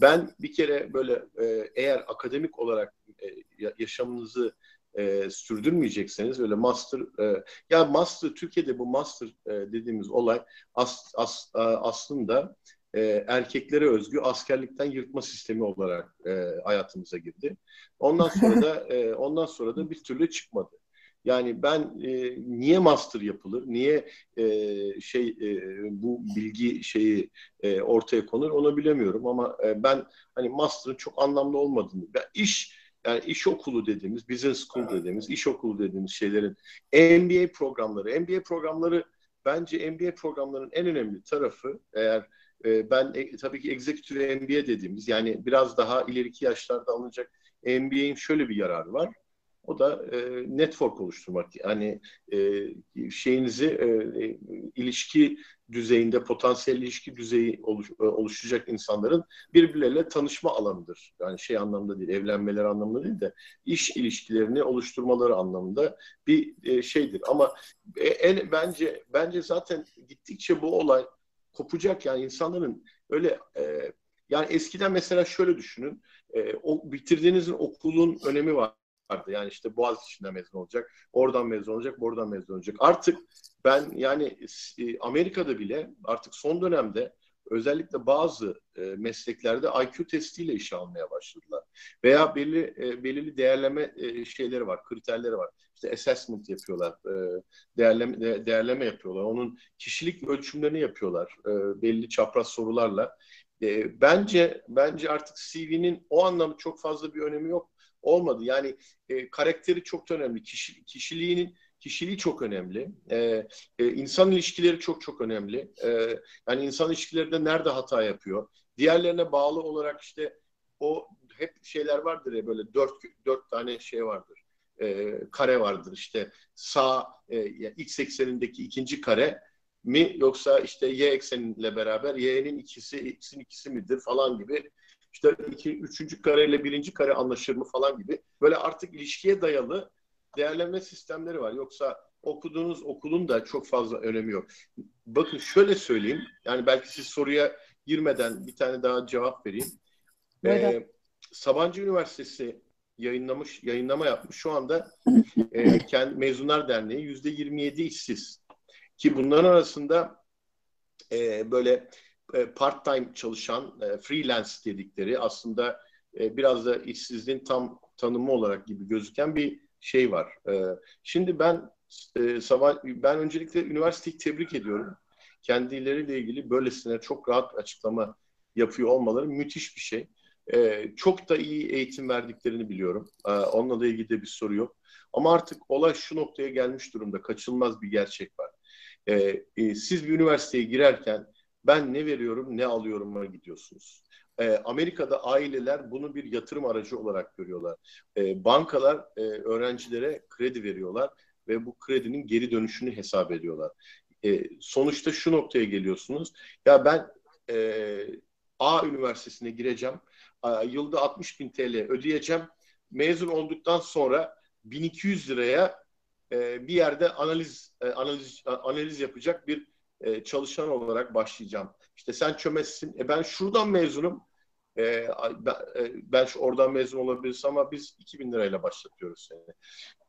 ben bir kere böyle e, eğer akademik olarak e, yaşamınızı e, sürdürmeyecekseniz öyle master e, ya master Türkiye'de bu master e, dediğimiz olay as, as, aslında e, erkeklere özgü askerlikten yırtma sistemi olarak e, hayatımıza girdi. Ondan sonra da *laughs* e, ondan sonra da bir türlü çıkmadı. Yani ben e, niye master yapılır, niye e, şey e, bu bilgi şeyi e, ortaya konur onu bilemiyorum ama e, ben hani master'ın çok anlamlı olmadığını, ben iş yani iş okulu dediğimiz, business school dediğimiz, iş okulu dediğimiz şeylerin MBA programları, MBA programları bence MBA programlarının en önemli tarafı eğer e, ben e, tabii ki executive MBA dediğimiz yani biraz daha ileriki yaşlarda alınacak MBA'in şöyle bir yararı var. O da e, network oluşturmak. Yani e, şeyinizi e, e, ilişki düzeyinde, potansiyel ilişki düzeyi oluş, e, oluşacak insanların birbirleriyle tanışma alanıdır. Yani şey anlamda değil, evlenmeleri anlamında değil de iş ilişkilerini oluşturmaları anlamında bir e, şeydir. Ama e, en bence bence zaten gittikçe bu olay kopacak yani insanların öyle e, yani eskiden mesela şöyle düşünün e, o bitirdiğinizin okulun önemi var vardı. Yani işte Boğaziçi'nden mezun olacak, oradan mezun olacak, buradan mezun olacak. Artık ben yani e, Amerika'da bile artık son dönemde özellikle bazı e, mesleklerde IQ testiyle işe almaya başladılar. Veya belli e, belirli değerleme e, şeyleri var, kriterleri var. İşte assessment yapıyorlar, e, değerleme de, değerleme yapıyorlar. Onun kişilik ölçümlerini yapıyorlar e, belli çapraz sorularla. E, bence bence artık CV'nin o anlamda çok fazla bir önemi yok olmadı. Yani e, karakteri çok önemli. Kişi, kişiliğinin kişiliği çok önemli. E, e, insan ilişkileri çok çok önemli. E, yani insan ilişkilerinde nerede hata yapıyor? Diğerlerine bağlı olarak işte o hep şeyler vardır ya böyle dört, dört tane şey vardır. E, kare vardır işte sağ e, x eksenindeki ikinci kare mi yoksa işte y ekseniyle beraber y'nin ikisi x'in ikisi midir falan gibi işte iki, üçüncü kareyle birinci kare anlaşır mı falan gibi böyle artık ilişkiye dayalı değerlenme sistemleri var. Yoksa okuduğunuz okulun da çok fazla önemi yok. Bakın şöyle söyleyeyim. Yani belki siz soruya girmeden bir tane daha cevap vereyim. Ee, Sabancı Üniversitesi yayınlamış, yayınlama yapmış. Şu anda e, kendi Mezunlar Derneği yüzde 27 işsiz. Ki bunların arasında e, böyle e, part-time çalışan e, freelance dedikleri aslında e, biraz da işsizliğin tam tanımı olarak gibi gözüken bir şey var. Şimdi ben sabah ben öncelikle üniversiteyi tebrik ediyorum. Kendileriyle ilgili böylesine çok rahat açıklama yapıyor olmaları müthiş bir şey. Çok da iyi eğitim verdiklerini biliyorum. Onunla da ilgili de bir soru yok. Ama artık olay şu noktaya gelmiş durumda. Kaçınılmaz bir gerçek var. Siz bir üniversiteye girerken ben ne veriyorum ne alıyorum'a gidiyorsunuz. E, Amerika'da aileler bunu bir yatırım aracı olarak görüyorlar. E, bankalar e, öğrencilere kredi veriyorlar ve bu kredinin geri dönüşünü hesap ediyorlar. E, sonuçta şu noktaya geliyorsunuz. Ya ben e, A üniversitesine gireceğim. Yılda 60 bin TL ödeyeceğim. Mezun olduktan sonra 1200 liraya e, bir yerde analiz e, analiz analiz yapacak bir e, çalışan olarak başlayacağım. İşte sen çömezsin. E ben şuradan mezunum. E, ben, e, ben şu oradan mezun olabilirsin ama biz 2000 lirayla başlatıyoruz seni.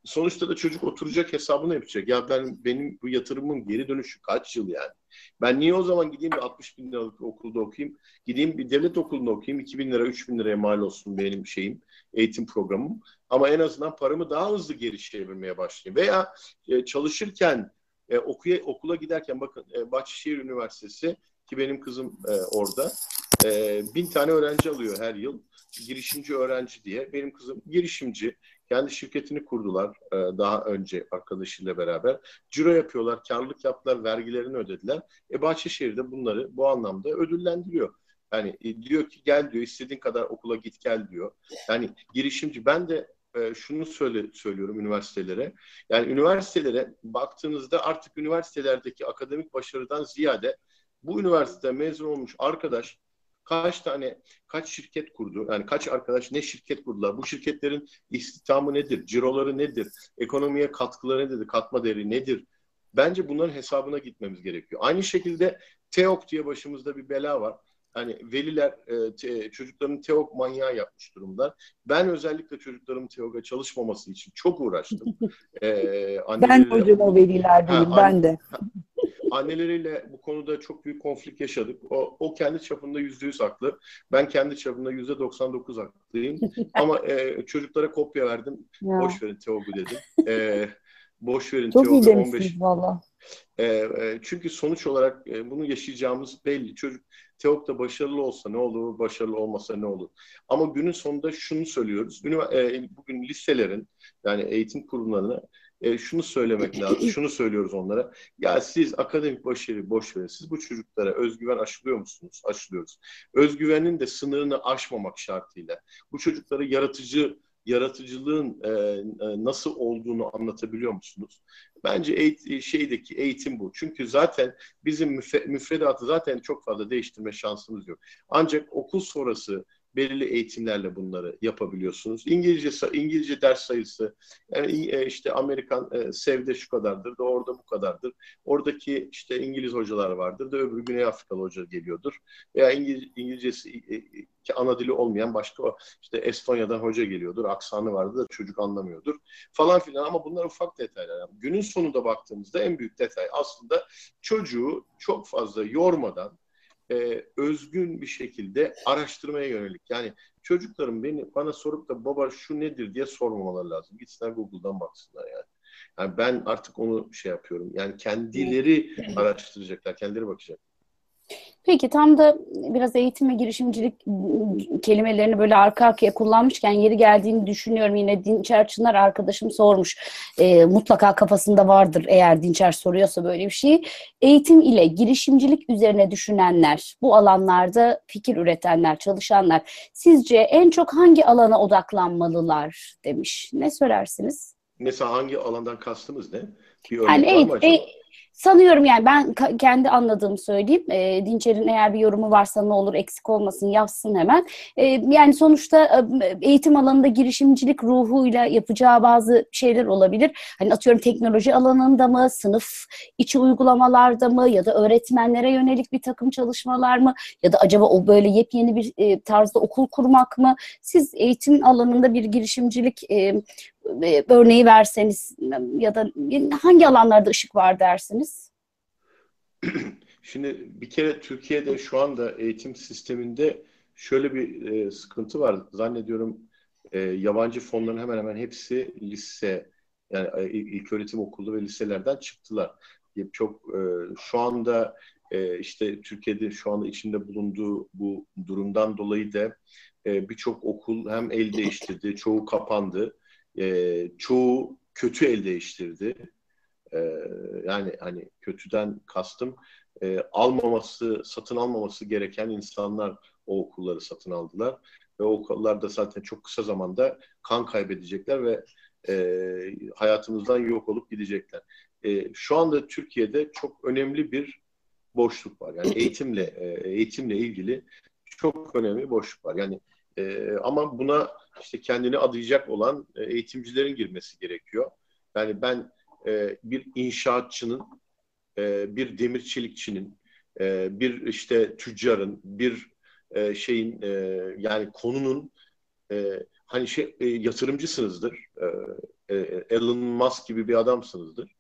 Sonuçta da çocuk oturacak hesabını yapacak. Ya ben benim bu yatırımın geri dönüşü kaç yıl yani? Ben niye o zaman gideyim bir 60 bin liralık okulda okuyayım? Gideyim bir devlet okulunda okuyayım. 2000 lira, 3000 liraya mal olsun benim şeyim, eğitim programım. Ama en azından paramı daha hızlı geri çevirmeye başlayayım. Veya e, çalışırken e, okuya, okula giderken bakın e, Bahçeşehir Üniversitesi ki benim kızım e, orada e, bin tane öğrenci alıyor her yıl. Girişimci öğrenci diye. Benim kızım girişimci. Kendi şirketini kurdular e, daha önce arkadaşıyla beraber. Ciro yapıyorlar, karlılık yaptılar, vergilerini ödediler. E Bahçeşehir'de bunları bu anlamda ödüllendiriyor. Yani e, diyor ki gel diyor istediğin kadar okula git gel diyor. Yani girişimci ben de e, şunu söyle, söylüyorum üniversitelere. Yani üniversitelere baktığınızda artık üniversitelerdeki akademik başarıdan ziyade bu üniversite mezun olmuş arkadaş kaç tane kaç şirket kurdu? Yani kaç arkadaş ne şirket kurdular? Bu şirketlerin istihdamı nedir? Ciroları nedir? Ekonomiye katkıları nedir? Katma değeri nedir? Bence bunların hesabına gitmemiz gerekiyor. Aynı şekilde TEOK diye başımızda bir bela var hani veliler e, te, çocukların teok manyağı yapmış durumda. Ben özellikle çocuklarımın teoga çalışmaması için çok uğraştım. ee, *laughs* ben hocam o velilerdeyim ha, ben de. Anneleriyle bu konuda çok büyük konflik yaşadık. O, o kendi çapında yüzde yüz haklı. Ben kendi çapında yüzde doksan dokuz haklıyım. *laughs* Ama e, çocuklara kopya verdim. Ya. Boş verin teogu dedim. E, boş verin Çok teogu. Çok iyi demişsiniz 15... valla. E, e, çünkü sonuç olarak e, bunu yaşayacağımız belli. Çocuk TEOK'ta başarılı olsa ne olur, başarılı olmasa ne olur. Ama günün sonunda şunu söylüyoruz. E, bugün liselerin yani eğitim kurumlarına e, şunu söylemek lazım. Şunu söylüyoruz onlara. Ya siz akademik başarıyı boş verin. Siz bu çocuklara özgüven aşılıyor musunuz? Aşılıyoruz. Özgüvenin de sınırını aşmamak şartıyla. Bu çocuklara yaratıcı yaratıcılığın e, e, nasıl olduğunu anlatabiliyor musunuz? Bence eğit- şeydeki eğitim bu. Çünkü zaten bizim müfredatı zaten çok fazla değiştirme şansımız yok. Ancak okul sonrası belirli eğitimlerle bunları yapabiliyorsunuz. İngilizce İngilizce ders sayısı yani e, işte Amerikan e, sevde şu kadardır da orada bu kadardır. Oradaki işte İngiliz hocalar vardır da öbür Güney Afrikalı hoca geliyordur. Veya İngiliz, İngilizcesi ki ana dili olmayan başka o işte Estonya'dan hoca geliyordur. Aksanı vardır da çocuk anlamıyordur. Falan filan ama bunlar ufak detaylar. Yani günün sonunda baktığımızda en büyük detay aslında çocuğu çok fazla yormadan e, özgün bir şekilde araştırmaya yönelik. Yani çocukların beni bana sorup da baba şu nedir diye sormamaları lazım. Gitsinler Google'dan baksınlar yani. Yani ben artık onu şey yapıyorum. Yani kendileri araştıracaklar, kendileri bakacaklar. Peki tam da biraz eğitim ve girişimcilik kelimelerini böyle arka arkaya kullanmışken yeri geldiğini düşünüyorum. Yine Dinçer Çınar arkadaşım sormuş. E, mutlaka kafasında vardır eğer Dinçer soruyorsa böyle bir şey. Eğitim ile girişimcilik üzerine düşünenler, bu alanlarda fikir üretenler, çalışanlar sizce en çok hangi alana odaklanmalılar demiş. Ne söylersiniz? Mesela hangi alandan kastımız ne? Bir örnek yani var mı acaba? E, Sanıyorum yani ben kendi anladığımı söyleyeyim. E, Dinçer'in eğer bir yorumu varsa ne olur eksik olmasın yazsın hemen. E, yani sonuçta e, eğitim alanında girişimcilik ruhuyla yapacağı bazı şeyler olabilir. Hani atıyorum teknoloji alanında mı, sınıf içi uygulamalarda mı ya da öğretmenlere yönelik bir takım çalışmalar mı ya da acaba o böyle yepyeni bir e, tarzda okul kurmak mı? Siz eğitim alanında bir girişimcilik e, örneği verseniz ya da hangi alanlarda ışık var dersiniz? *clears throat* Şimdi bir kere Türkiye'de şu anda eğitim sisteminde şöyle bir e, sıkıntı var. Zannediyorum e, yabancı fonların hemen hemen hepsi lise yani e, ilk öğretim okulu ve liselerden çıktılar. Çok e, şu anda e, işte Türkiye'de şu anda içinde bulunduğu bu durumdan dolayı da e, birçok okul hem el değiştirdi, çoğu kapandı e, çoğu kötü el değiştirdi. E, yani hani kötüden kastım e, almaması, satın almaması gereken insanlar o okulları satın aldılar. Ve o okullar da zaten çok kısa zamanda kan kaybedecekler ve e, hayatımızdan yok olup gidecekler. E, şu anda Türkiye'de çok önemli bir boşluk var. Yani eğitimle e, eğitimle ilgili çok önemli boşluk var. Yani e, ama buna işte kendini adayacak olan e, eğitimcilerin girmesi gerekiyor. Yani ben e, bir inşaatçının, e, bir demir çelikçinin, e, bir işte tüccarın, bir e, şeyin e, yani konunun e, hani şey e, yatırımcısınızdır. E, e, Elon Musk gibi bir adamsınızdır.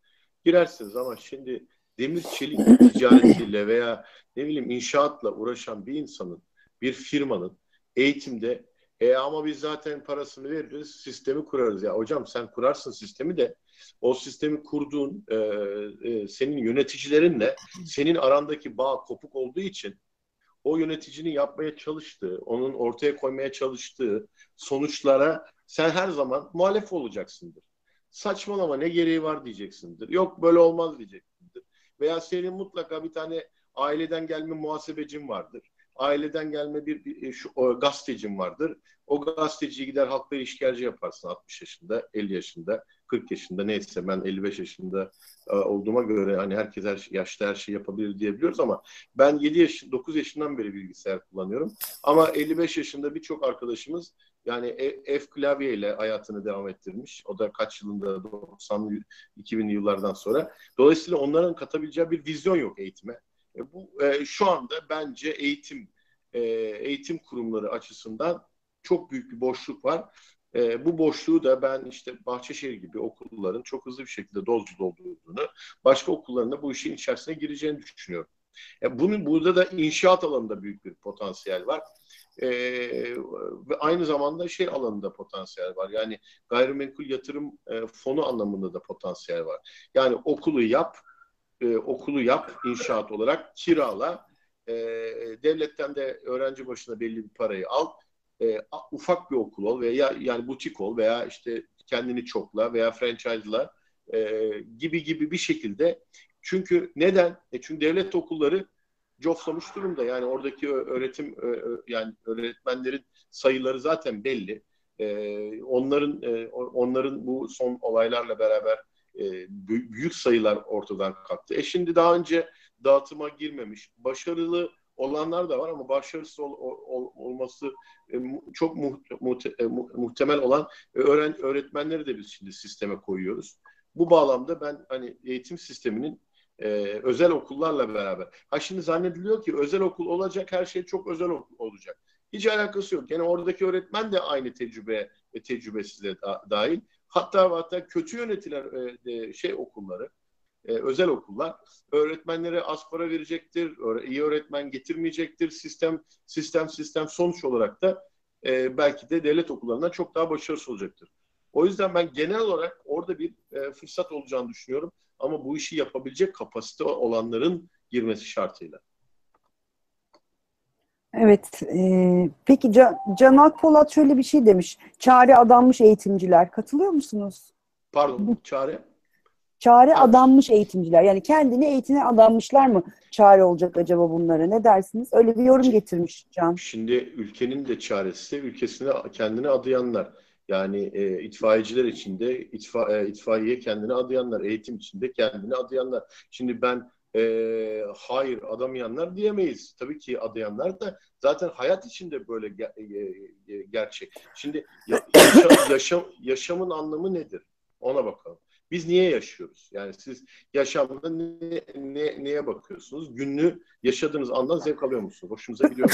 Girersiniz ama şimdi demir çelik ticaretiyle veya ne bileyim inşaatla uğraşan bir insanın, bir firmanın eğitimde e ama biz zaten parasını veririz, sistemi kurarız. Ya hocam sen kurarsın sistemi de o sistemi kurduğun e, e, senin yöneticilerinle senin arandaki bağ kopuk olduğu için o yöneticinin yapmaya çalıştığı, onun ortaya koymaya çalıştığı sonuçlara sen her zaman muhalef olacaksındır. Saçmalama ne gereği var diyeceksindir. Yok böyle olmaz diyeceksindir. Veya senin mutlaka bir tane aileden gelme muhasebecin vardır aileden gelme bir, bir şu, o, gazetecim vardır. O gazeteciyi gider halkla işkence yaparsın 60 yaşında, 50 yaşında, 40 yaşında neyse ben 55 yaşında e, olduğuma göre hani herkes her yaşta her şey yapabilir diyebiliyoruz ama ben 7 yaş 9 yaşından beri bilgisayar kullanıyorum. Ama 55 yaşında birçok arkadaşımız yani e, F klavye ile hayatını devam ettirmiş. O da kaç yılında 90'lı 2000'li yıllardan sonra. Dolayısıyla onların katabileceği bir vizyon yok eğitime. E, bu e, şu anda bence eğitim e, eğitim kurumları açısından çok büyük bir boşluk var. E, bu boşluğu da ben işte Bahçeşehir gibi okulların çok hızlı bir şekilde dozlu doldurduğunu, başka okulların da bu işin içerisine gireceğini düşünüyorum. E, bunun burada da inşaat alanında büyük bir potansiyel var. E, ve aynı zamanda şey alanında potansiyel var. Yani gayrimenkul yatırım e, fonu anlamında da potansiyel var. Yani okulu yap, e, okulu yap inşaat olarak kirala. E, devletten de öğrenci başına belli bir parayı al. E, ufak bir okul ol veya yani butik ol veya işte kendini çokla veya franchise'la e, gibi gibi bir şekilde. Çünkü neden? E çünkü devlet okulları coflamış durumda. Yani oradaki öğretim yani öğretmenlerin sayıları zaten belli. E, onların e, onların bu son olaylarla beraber e, büyük sayılar ortadan kalktı. E şimdi daha önce dağıtıma girmemiş, başarılı olanlar da var ama başarısız ol, ol, olması e, çok e, muhtemel olan öğren, öğretmenleri de biz şimdi sisteme koyuyoruz. Bu bağlamda ben hani eğitim sisteminin e, özel okullarla beraber. Ha şimdi zannediliyor ki özel okul olacak her şey çok özel okul olacak. Hiç alakası yok. Yani oradaki öğretmen de aynı tecrübe ve tecrübesizle da, dahil. Hatta hatta kötü yönetilen e, şey okulları, e, özel okullar öğretmenlere az para verecektir, iyi öğretmen getirmeyecektir. Sistem sistem sistem sonuç olarak da e, belki de devlet okullarından çok daha başarısız olacaktır. O yüzden ben genel olarak orada bir e, fırsat olacağını düşünüyorum. Ama bu işi yapabilecek kapasite olanların girmesi şartıyla. Evet. E, peki Can, Can Akpolat şöyle bir şey demiş. Çare adanmış eğitimciler. Katılıyor musunuz? Pardon, çare? Çare evet. adanmış eğitimciler. Yani kendini eğitime adanmışlar mı çare olacak acaba bunlara? Ne dersiniz? Öyle bir yorum getirmiş Can. Şimdi ülkenin de çaresi ülkesine kendini adayanlar. Yani e, itfaiyeciler içinde itfa, e, itfaiye kendini adayanlar, eğitim içinde kendini adayanlar. Şimdi ben e, hayır adamayanlar diyemeyiz. Tabii ki adayanlar da zaten hayat içinde böyle ge- e, gerçek. Şimdi ya, *coughs* yaşam, yaşam, yaşamın anlamı nedir? Ona bakalım. Biz niye yaşıyoruz? Yani siz yaşamda ne, ne, neye bakıyorsunuz? Günlü yaşadığınız andan zevk alıyor musunuz? Hoşunuza gidiyor.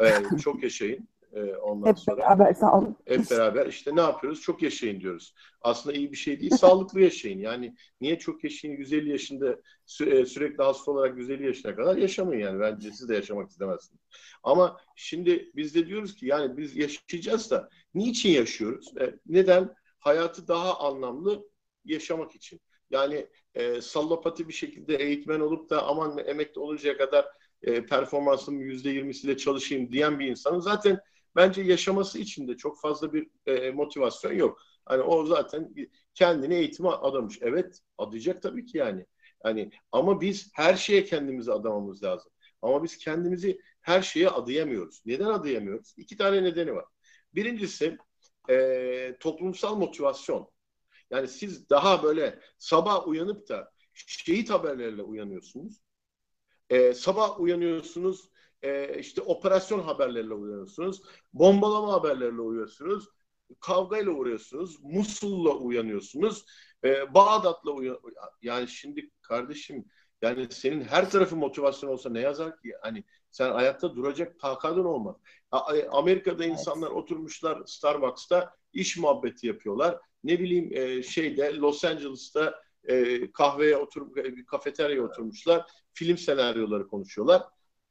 Yani, *laughs* e, çok yaşayın. E, ondan hep sonra. beraber sağ olun. Hep beraber işte ne yapıyoruz? Çok yaşayın diyoruz. Aslında iyi bir şey değil. sağlıklı yaşayın. Yani niye çok yaşayın? 150 yaşında sü- e, sürekli hasta olarak 150 yaşına kadar yaşamayın yani. Bence siz de yaşamak istemezsiniz. Ama şimdi biz de diyoruz ki yani biz yaşayacağız da niçin yaşıyoruz? E, neden? Hayatı daha anlamlı yaşamak için. Yani e, sallapati bir şekilde eğitmen olup da aman emekli oluncaya kadar e, performansımın yüzde yirmisiyle çalışayım diyen bir insanın zaten bence yaşaması için de çok fazla bir e, motivasyon yok. Hani o zaten kendini eğitime adamış. Evet adayacak tabii ki yani. Hani ama biz her şeye kendimizi adamamız lazım. Ama biz kendimizi her şeye adayamıyoruz. Neden adayamıyoruz? İki tane nedeni var. Birincisi e, toplumsal motivasyon. Yani siz daha böyle sabah uyanıp da şehit haberleriyle uyanıyorsunuz. E, sabah uyanıyorsunuz e, işte operasyon haberleriyle uyanıyorsunuz. Bombalama haberleriyle uyanıyorsunuz. Kavgayla uğruyorsunuz. Musul'la uyanıyorsunuz. E, Bağdat'la uyanıyorsunuz. Yani şimdi kardeşim yani senin her tarafı motivasyon olsa ne yazar ki? Hani sen ayakta duracak takadın olmaz. Amerika'da insanlar evet. oturmuşlar Starbucks'ta iş muhabbeti yapıyorlar. Ne bileyim e, şeyde Los Angeles'ta e, kahveye oturup e, kafeteryaya oturmuşlar. Film senaryoları konuşuyorlar.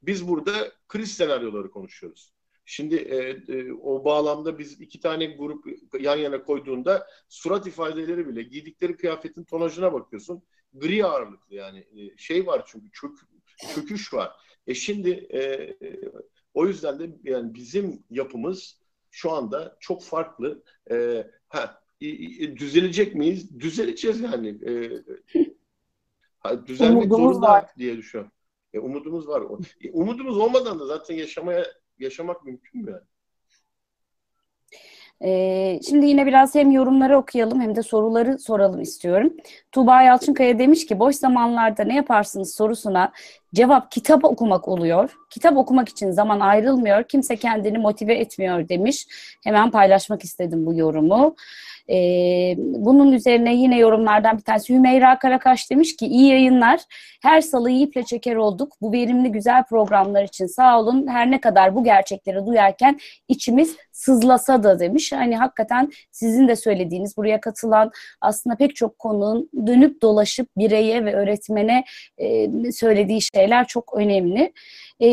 Biz burada kriz senaryoları konuşuyoruz. Şimdi e, e, o bağlamda biz iki tane grup yan yana koyduğunda surat ifadeleri bile giydikleri kıyafetin tonajına bakıyorsun. Gri ağırlıklı yani e, şey var çünkü çök, çöküş var. E şimdi e, o yüzden de yani bizim yapımız şu anda çok farklı. E, ha, düzelecek miyiz? Düzeleceğiz yani. E, *laughs* düzelmek zorunda var. diye düşünüyorum. E, umudumuz var. E, umudumuz olmadan da zaten yaşamaya yaşamak mümkün mü yani? Ee, şimdi yine biraz hem yorumları okuyalım hem de soruları soralım istiyorum. Tuğba Yalçınkaya demiş ki boş zamanlarda ne yaparsınız sorusuna cevap kitap okumak oluyor. Kitap okumak için zaman ayrılmıyor. Kimse kendini motive etmiyor demiş. Hemen paylaşmak istedim bu yorumu. E, bunun üzerine yine yorumlardan bir tanesi Hümeyra Karakaş demiş ki iyi yayınlar. Her salıyı iple çeker olduk. Bu verimli güzel programlar için sağ olun. Her ne kadar bu gerçekleri duyarken içimiz sızlasa da demiş. Hani hakikaten sizin de söylediğiniz buraya katılan aslında pek çok konunun dönüp dolaşıp bireye ve öğretmene e, söylediği şeyler çok önemli. E,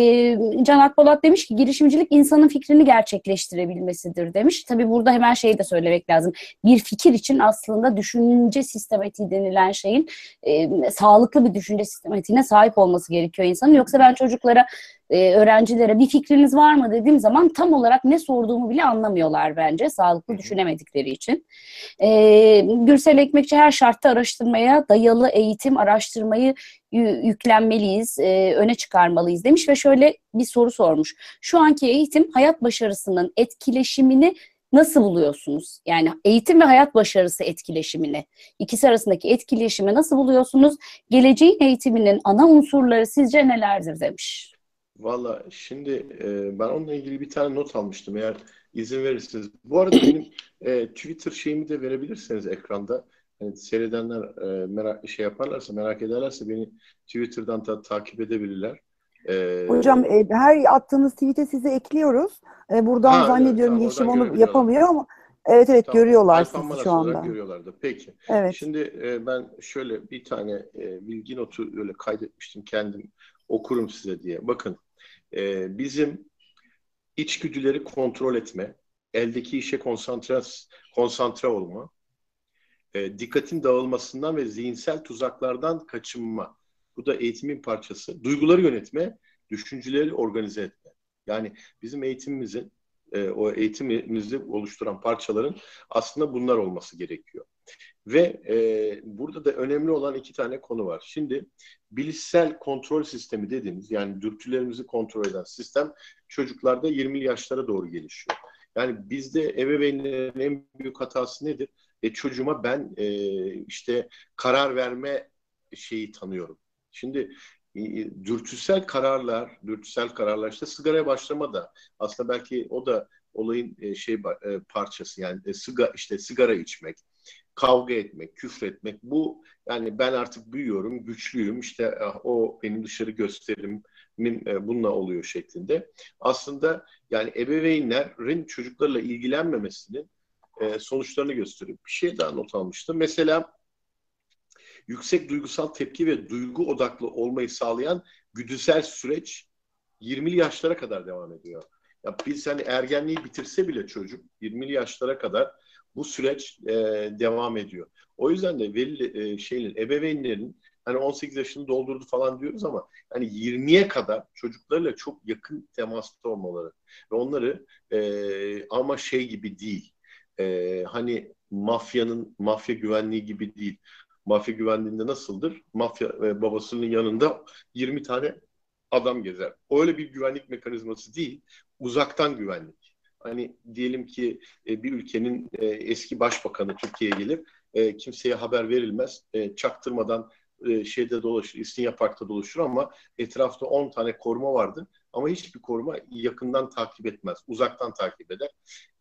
Can Akbolat demiş ki girişimcilik insanın fikrini gerçekleştirebilmesidir demiş. Tabii burada hemen şeyi de söylemek lazım. Bir fikir için aslında düşünce sistematiği denilen şeyin e, sağlıklı bir düşünce sistematiğine sahip olması gerekiyor insanın. Yoksa ben çocuklara e, öğrencilere bir fikriniz var mı dediğim zaman tam olarak ne sorduğumu bile anlamıyorlar bence sağlıklı düşünemedikleri için. E, Gürsel Ekmekçi her şartta araştırmaya dayalı eğitim araştırmayı yüklenmeliyiz, e, öne çıkarmalıyız demiş ve şöyle bir soru sormuş. Şu anki eğitim hayat başarısının etkileşimini nasıl buluyorsunuz? Yani eğitim ve hayat başarısı etkileşimini, ikisi arasındaki etkileşimi nasıl buluyorsunuz? Geleceğin eğitiminin ana unsurları sizce nelerdir demiş. Valla şimdi e, ben onunla ilgili bir tane not almıştım eğer izin verirseniz. Bu arada benim e, Twitter şeyimi de verebilirseniz ekranda. Yani seyredenler e, merak şey yaparlarsa, merak ederlerse beni Twitter'dan da takip edebilirler. Ee, Hocam e, her attığınız tweet'e sizi ekliyoruz. E, buradan ha, zannediyorum evet, Yeşim onu yapamıyor ama evet evet tamam. görüyorlar Alpan sizi şu anda. Görüyorlardı. Peki. Evet. Şimdi e, ben şöyle bir tane e, bilgi notu öyle kaydetmiştim kendim okurum size diye. Bakın e, bizim içgüdüleri kontrol etme, eldeki işe konsantre konsantre olma, e, dikkatin dağılmasından ve zihinsel tuzaklardan kaçınma bu da eğitimin parçası. Duyguları yönetme, düşünceleri organize etme. Yani bizim eğitimimizin, e, o eğitimimizi oluşturan parçaların aslında bunlar olması gerekiyor. Ve e, burada da önemli olan iki tane konu var. Şimdi bilişsel kontrol sistemi dediğimiz yani dürtülerimizi kontrol eden sistem çocuklarda 20 yaşlara doğru gelişiyor. Yani bizde ebeveynlerin en büyük hatası nedir? E, çocuğuma ben e, işte karar verme şeyi tanıyorum. Şimdi e, dürtüsel kararlar, dürtüsel kararlar işte sigaraya başlama da aslında belki o da olayın e, şey e, parçası yani siga, işte sigara içmek, kavga etmek, küfretmek bu yani ben artık büyüyorum, güçlüyüm işte ah, o benim dışarı gösterimin bununla oluyor şeklinde. Aslında yani ebeveynlerin çocuklarla ilgilenmemesinin sonuçlarını gösteriyor. Bir şey daha not almıştım. Mesela yüksek duygusal tepki ve duygu odaklı olmayı sağlayan güdüsel süreç 20'li yaşlara kadar devam ediyor. Ya biz hani ergenliği bitirse bile çocuk 20'li yaşlara kadar bu süreç e, devam ediyor. O yüzden de veli e, şeyin ebeveynlerin hani 18 yaşını doldurdu falan diyoruz ama hani 20'ye kadar çocuklarla çok yakın temasta olmaları ve onları e, ama şey gibi değil. E, hani mafyanın mafya güvenliği gibi değil mafya güvenliğinde nasıldır? Mafya e, babasının yanında 20 tane adam gezer. Öyle bir güvenlik mekanizması değil, uzaktan güvenlik. Hani diyelim ki e, bir ülkenin e, eski başbakanı Türkiye'ye gelir, e, kimseye haber verilmez, e, çaktırmadan e, şeyde dolaşır, İstinye Park'ta dolaşır ama etrafta 10 tane koruma vardır. Ama hiçbir koruma yakından takip etmez, uzaktan takip eder.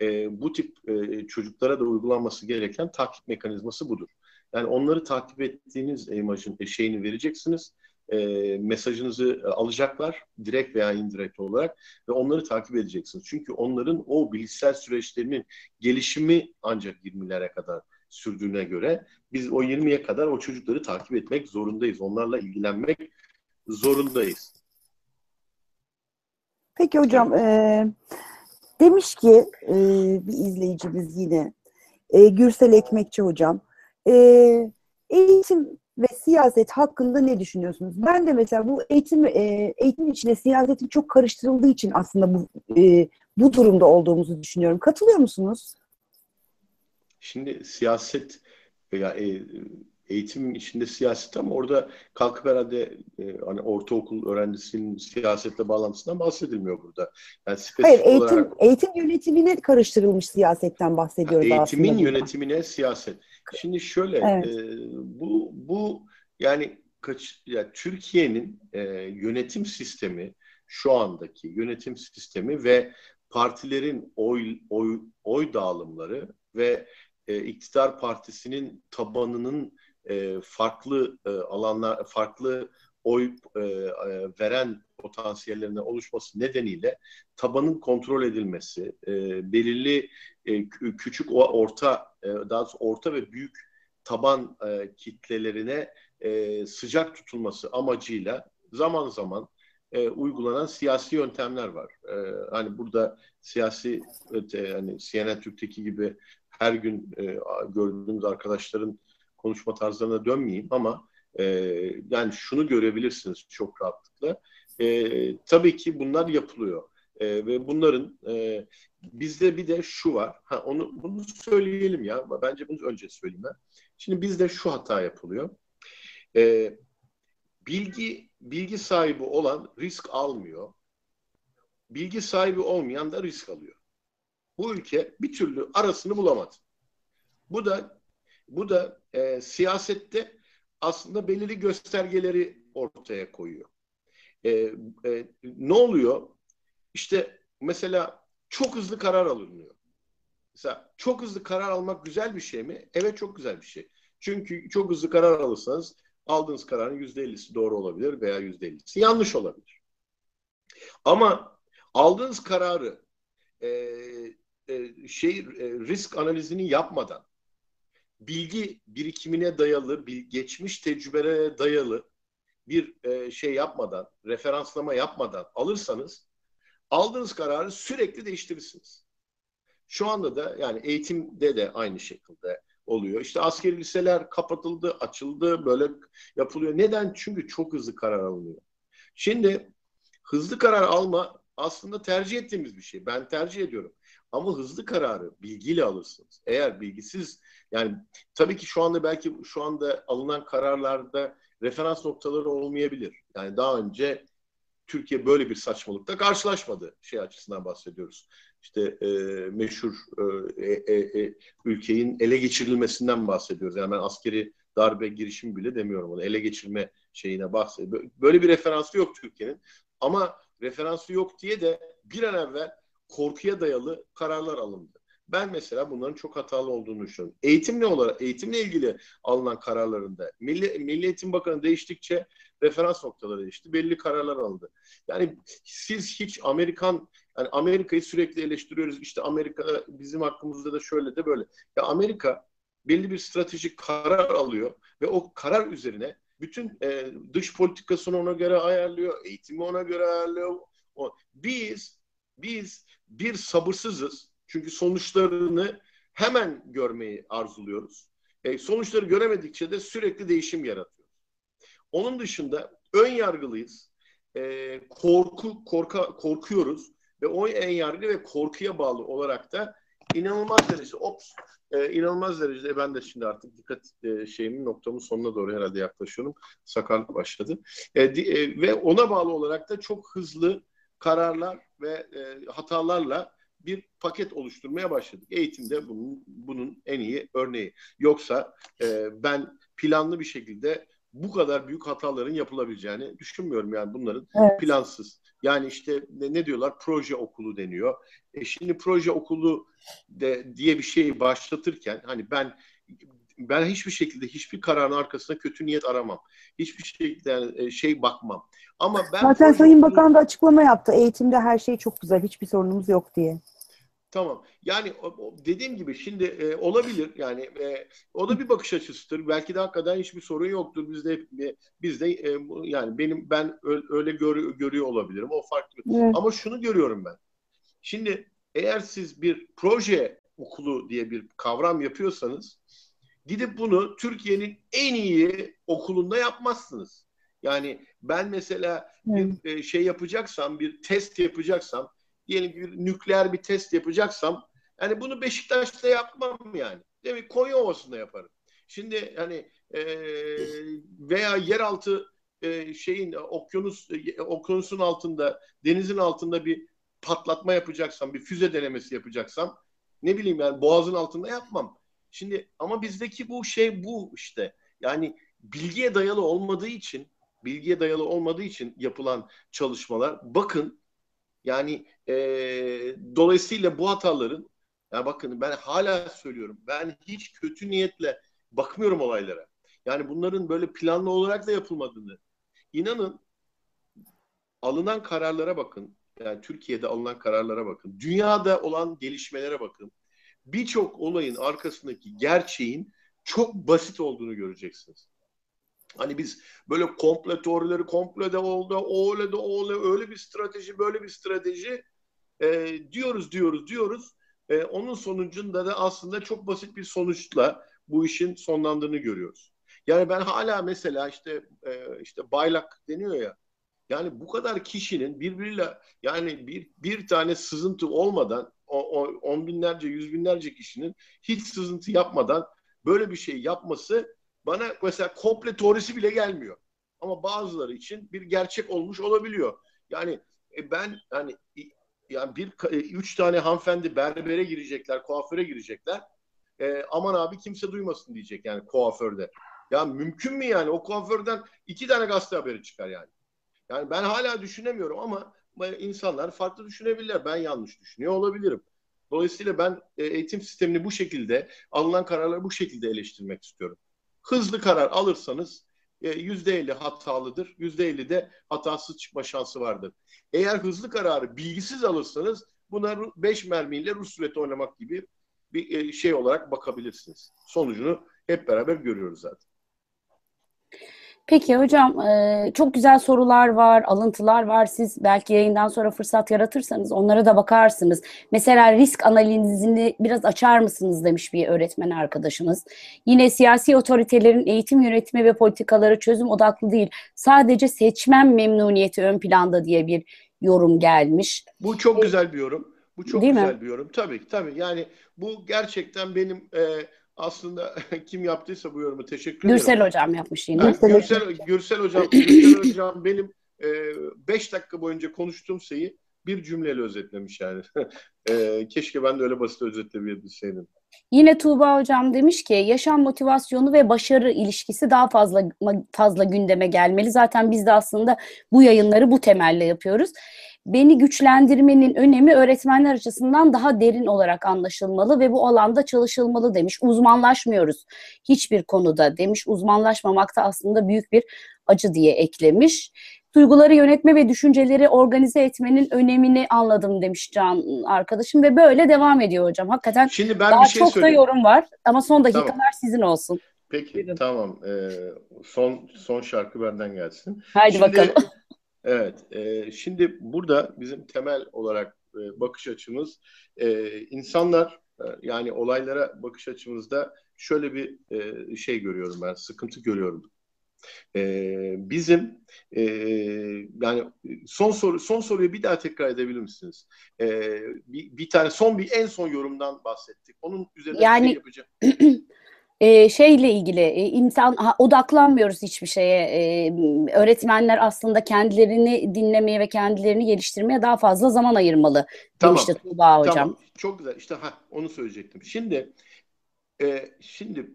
E, bu tip e, çocuklara da uygulanması gereken takip mekanizması budur. Yani onları takip ettiğiniz imajın e, şeyini vereceksiniz. E, mesajınızı e, alacaklar direkt veya indirekt olarak ve onları takip edeceksiniz. Çünkü onların o bilişsel süreçlerinin gelişimi ancak 20'lere kadar sürdüğüne göre biz o 20'ye kadar o çocukları takip etmek zorundayız. Onlarla ilgilenmek zorundayız. Peki hocam e, demiş ki e, bir izleyicimiz yine e, Gürsel Ekmekçi hocam e, eğitim ve siyaset hakkında ne düşünüyorsunuz? Ben de mesela bu eğitim e, eğitim içinde siyasetin çok karıştırıldığı için aslında bu e, bu durumda olduğumuzu düşünüyorum. Katılıyor musunuz? Şimdi siyaset veya e, eğitim içinde siyaset ama orada kalkıp herhalde e, hani ortaokul öğrencisinin siyasetle bağlantısından bahsedilmiyor burada. Yani Hayır eğitim, olarak, eğitim yönetimine karıştırılmış siyasetten bahsediyoruz eğitimin aslında. Eğitimin yönetimine siyaset. Şimdi şöyle evet. e, bu bu yani kaç ya Türkiye'nin e, yönetim sistemi şu andaki yönetim sistemi ve partilerin oy oy oy dağılımları ve e, iktidar partisinin tabanının e, farklı e, alanlar farklı oy e, e, veren potansiyellerine oluşması nedeniyle tabanın kontrol edilmesi, e, belirli e, küçük orta, e, daha doğrusu orta ve büyük taban e, kitlelerine e, sıcak tutulması amacıyla zaman zaman e, uygulanan siyasi yöntemler var. E, hani burada siyasi e, hani CNN Türk'teki gibi her gün e, gördüğümüz arkadaşların konuşma tarzlarına dönmeyeyim ama E, yani şunu görebilirsiniz çok rahatlıkla. E, tabii ki bunlar yapılıyor. E, ve bunların e, bizde bir de şu var. Ha onu bunu söyleyelim ya. Bence bunu önce söyleyeyim ben. Şimdi bizde şu hata yapılıyor. E, bilgi bilgi sahibi olan risk almıyor. Bilgi sahibi olmayan da risk alıyor. Bu ülke bir türlü arasını bulamadı. Bu da bu da e, siyasette aslında belirli göstergeleri ortaya koyuyor. E, e, ne oluyor? İşte mesela çok hızlı karar alınıyor. Mesela çok hızlı karar almak güzel bir şey mi? Evet çok güzel bir şey. Çünkü çok hızlı karar alırsanız aldığınız kararın yüzde ellisi doğru olabilir veya yüzde ellisi yanlış olabilir. Ama aldığınız kararı e, e, şey e, risk analizini yapmadan bilgi birikimine dayalı, bir geçmiş tecrübelere dayalı bir e, şey yapmadan, referanslama yapmadan alırsanız aldığınız kararı sürekli değiştirirsiniz. Şu anda da yani eğitimde de aynı şekilde oluyor. İşte askeri liseler kapatıldı, açıldı, böyle yapılıyor. Neden? Çünkü çok hızlı karar alınıyor. Şimdi hızlı karar alma aslında tercih ettiğimiz bir şey. Ben tercih ediyorum. Ama hızlı kararı bilgiyle alırsınız. Eğer bilgisiz yani tabii ki şu anda belki şu anda alınan kararlarda referans noktaları olmayabilir. Yani daha önce Türkiye böyle bir saçmalıkta karşılaşmadı şey açısından bahsediyoruz. İşte e, meşhur e, e, e, ülkenin ele geçirilmesinden bahsediyoruz. Yani ben askeri darbe girişimi bile demiyorum onu. Ele geçirme şeyine bahsediyorum. Böyle bir referansı yok Türkiye'nin. Ama referansı yok diye de bir an evvel korkuya dayalı kararlar alındı. Ben mesela bunların çok hatalı olduğunu düşünüyorum. Eğitimle olarak, eğitimle ilgili alınan kararlarında Milli, Milli Eğitim Bakanı değiştikçe referans noktaları değişti. Belli kararlar alındı. Yani siz hiç Amerikan yani Amerika'yı sürekli eleştiriyoruz. İşte Amerika bizim hakkımızda da şöyle de böyle. Ya Amerika belli bir stratejik karar alıyor ve o karar üzerine bütün e, dış politikasını ona göre ayarlıyor, eğitimi ona göre ayarlıyor. O, biz biz bir sabırsızız. Çünkü sonuçlarını hemen görmeyi arzuluyoruz. E, sonuçları göremedikçe de sürekli değişim yaratıyoruz. Onun dışında ön yargılıyız. E, korku korka, korkuyoruz ve o ön yargı ve korkuya bağlı olarak da inanılmaz derecede ops e, inanılmaz derecede ben de şimdi artık dikkat e, şeyimin noktamın sonuna doğru herhalde yaklaşıyorum. Sakarlık başladı. E, di, e, ve ona bağlı olarak da çok hızlı kararlar ve e, hatalarla bir paket oluşturmaya başladık. Eğitimde bunun, bunun en iyi örneği. Yoksa e, ben planlı bir şekilde bu kadar büyük hataların yapılabileceğini düşünmüyorum. Yani bunların evet. plansız. Yani işte ne, ne diyorlar? Proje okulu deniyor. E şimdi proje okulu de, diye bir şey başlatırken hani ben ben hiçbir şekilde hiçbir kararın arkasında kötü niyet aramam. Hiçbir şekilde e, şey bakmam. Ama ben Zaten Sayın Bakan da açıklama yaptı. Eğitimde her şey çok güzel. Hiçbir sorunumuz yok diye. Tamam. Yani dediğim gibi şimdi e, olabilir yani e, o da bir bakış açısıdır. Belki de hakikaten hiçbir sorun yoktur. Bizde e, bizde e, yani benim ben öyle gör, görüyor olabilirim. O farklı. Evet. Ama şunu görüyorum ben. Şimdi eğer siz bir proje okulu diye bir kavram yapıyorsanız gidip bunu Türkiye'nin en iyi okulunda yapmazsınız. Yani ben mesela evet. bir şey yapacaksam, bir test yapacaksam diyelim bir nükleer bir test yapacaksam yani bunu Beşiktaş'ta yapmam yani. Demek Konya Ovası'nda yaparım. Şimdi hani e, veya yeraltı e, şeyin okyanus e, okyanusun altında denizin altında bir patlatma yapacaksam bir füze denemesi yapacaksam ne bileyim yani boğazın altında yapmam. Şimdi ama bizdeki bu şey bu işte yani bilgiye dayalı olmadığı için bilgiye dayalı olmadığı için yapılan çalışmalar bakın yani e, dolayısıyla bu hataların ya bakın ben hala söylüyorum ben hiç kötü niyetle bakmıyorum olaylara. Yani bunların böyle planlı olarak da yapılmadığını inanın alınan kararlara bakın. Yani Türkiye'de alınan kararlara bakın. Dünyada olan gelişmelere bakın. Birçok olayın arkasındaki gerçeğin çok basit olduğunu göreceksiniz. Hani biz böyle komple teorileri komple de oldu, öyle de oldu, öyle bir strateji, böyle bir strateji e, diyoruz, diyoruz, diyoruz. E, onun sonucunda da aslında çok basit bir sonuçla bu işin sonlandığını görüyoruz. Yani ben hala mesela işte e, işte baylak deniyor ya. Yani bu kadar kişinin birbiriyle yani bir bir tane sızıntı olmadan o, o, on binlerce, yüz binlerce kişinin hiç sızıntı yapmadan böyle bir şey yapması bana mesela komple teorisi bile gelmiyor. Ama bazıları için bir gerçek olmuş olabiliyor. Yani e, ben hani yani bir e, üç tane hanımefendi berbere girecekler, kuaföre girecekler. E, aman abi kimse duymasın diyecek yani kuaförde. Ya mümkün mü yani o kuaförden iki tane gazete haberi çıkar yani. Yani ben hala düşünemiyorum ama insanlar farklı düşünebilirler. Ben yanlış düşünüyor olabilirim. Dolayısıyla ben e, eğitim sistemini bu şekilde, alınan kararları bu şekilde eleştirmek istiyorum. Hızlı karar alırsanız e, yüzde elli hatalıdır, yüzde elli de hatasız çıkma şansı vardır. Eğer hızlı kararı bilgisiz alırsanız buna beş mermiyle Rus ruleti oynamak gibi bir e, şey olarak bakabilirsiniz. Sonucunu hep beraber görüyoruz zaten. Peki hocam e, çok güzel sorular var, alıntılar var. Siz belki yayından sonra fırsat yaratırsanız onlara da bakarsınız. Mesela risk analizini biraz açar mısınız demiş bir öğretmen arkadaşınız. Yine siyasi otoritelerin eğitim yönetimi ve politikaları çözüm odaklı değil. Sadece seçmen memnuniyeti ön planda diye bir yorum gelmiş. Bu çok güzel bir yorum. Bu çok Değil güzel mi? bir yorum. Tabii tabii. Yani bu gerçekten benim e, aslında *laughs* kim yaptıysa bu yorumu teşekkür ederim. Gürsel hocam yapmış yine. Yani, Gürsel, Gürsel hocam, Gürsel hocam benim 5 e, dakika boyunca konuştuğum şeyi bir cümleyle özetlemiş yani. *laughs* e, keşke ben de öyle basit özetleyebilseydim. Yine Tuğba hocam demiş ki yaşam motivasyonu ve başarı ilişkisi daha fazla fazla gündeme gelmeli. Zaten biz de aslında bu yayınları bu temelle yapıyoruz beni güçlendirmenin önemi öğretmenler açısından daha derin olarak anlaşılmalı ve bu alanda çalışılmalı demiş. Uzmanlaşmıyoruz hiçbir konuda demiş. Uzmanlaşmamak da aslında büyük bir acı diye eklemiş. Duyguları yönetme ve düşünceleri organize etmenin önemini anladım demiş Can arkadaşım ve böyle devam ediyor hocam. Hakikaten Şimdi ben daha bir şey çok söyleyeyim. da yorum var ama son dakikalar tamam. sizin olsun. Peki Buyurun. tamam. Ee, son son şarkı benden gelsin. Haydi Şimdi, bakalım. Evet, e, şimdi burada bizim temel olarak e, bakış açımız e, insanlar e, yani olaylara bakış açımızda şöyle bir e, şey görüyorum ben, sıkıntı görüyorum. E, bizim e, yani son soru son soruyu bir daha tekrar edebilir misiniz? E, bir, bir tane son bir en son yorumdan bahsettik. Onun üzerine yani, şey yapacağım. *clears throat* e, şeyle ilgili e, insan ha, odaklanmıyoruz hiçbir şeye. E, öğretmenler aslında kendilerini dinlemeye ve kendilerini geliştirmeye daha fazla zaman ayırmalı tamam. demişti Tuğba hocam. Tamam. Çok güzel. İşte ha onu söyleyecektim. Şimdi e, şimdi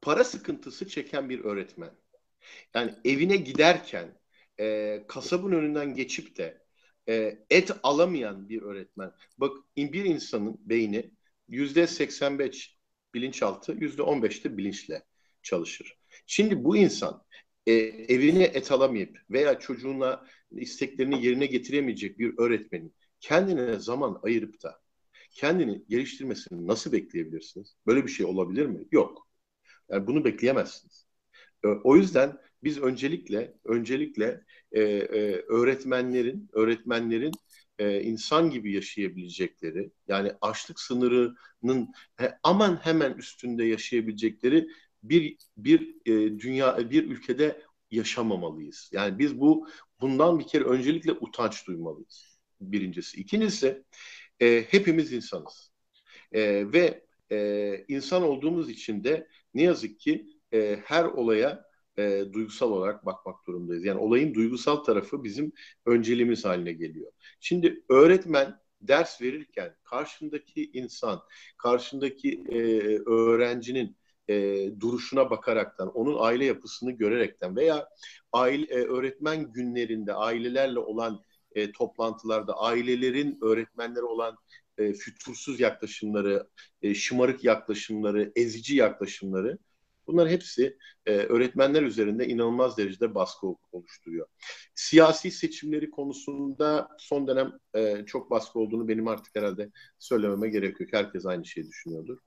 para sıkıntısı çeken bir öğretmen. Yani evine giderken e, kasabın önünden geçip de e, et alamayan bir öğretmen. Bak bir insanın beyni yüzde 85 bilinçaltı yüzde on beşte bilinçle çalışır. Şimdi bu insan e, evine et alamayıp veya çocuğuna isteklerini yerine getiremeyecek bir öğretmenin kendine zaman ayırıp da kendini geliştirmesini nasıl bekleyebilirsiniz? Böyle bir şey olabilir mi? Yok. Yani bunu bekleyemezsiniz. E, o yüzden biz öncelikle öncelikle e, e, öğretmenlerin öğretmenlerin e, insan gibi yaşayabilecekleri yani açlık sınırının he, aman hemen üstünde yaşayabilecekleri bir bir e, dünya bir ülkede yaşamamalıyız. Yani biz bu bundan bir kere öncelikle utanç duymalıyız. Birincisi. İkincisi e, hepimiz insanız. E, ve e, insan olduğumuz için de ne yazık ki e, her olaya e, duygusal olarak bakmak durumdayız. Yani olayın duygusal tarafı bizim önceliğimiz haline geliyor. Şimdi öğretmen ders verirken karşındaki insan, karşındaki e, öğrencinin e, duruşuna bakaraktan, onun aile yapısını görerekten veya aile e, öğretmen günlerinde ailelerle olan e, toplantılarda ailelerin öğretmenlere olan e, fütursuz yaklaşımları, e, şımarık yaklaşımları, ezici yaklaşımları Bunlar hepsi e, öğretmenler üzerinde inanılmaz derecede baskı oluşturuyor. Siyasi seçimleri konusunda son dönem e, çok baskı olduğunu benim artık herhalde söylememe gerek yok. Herkes aynı şeyi düşünüyordur.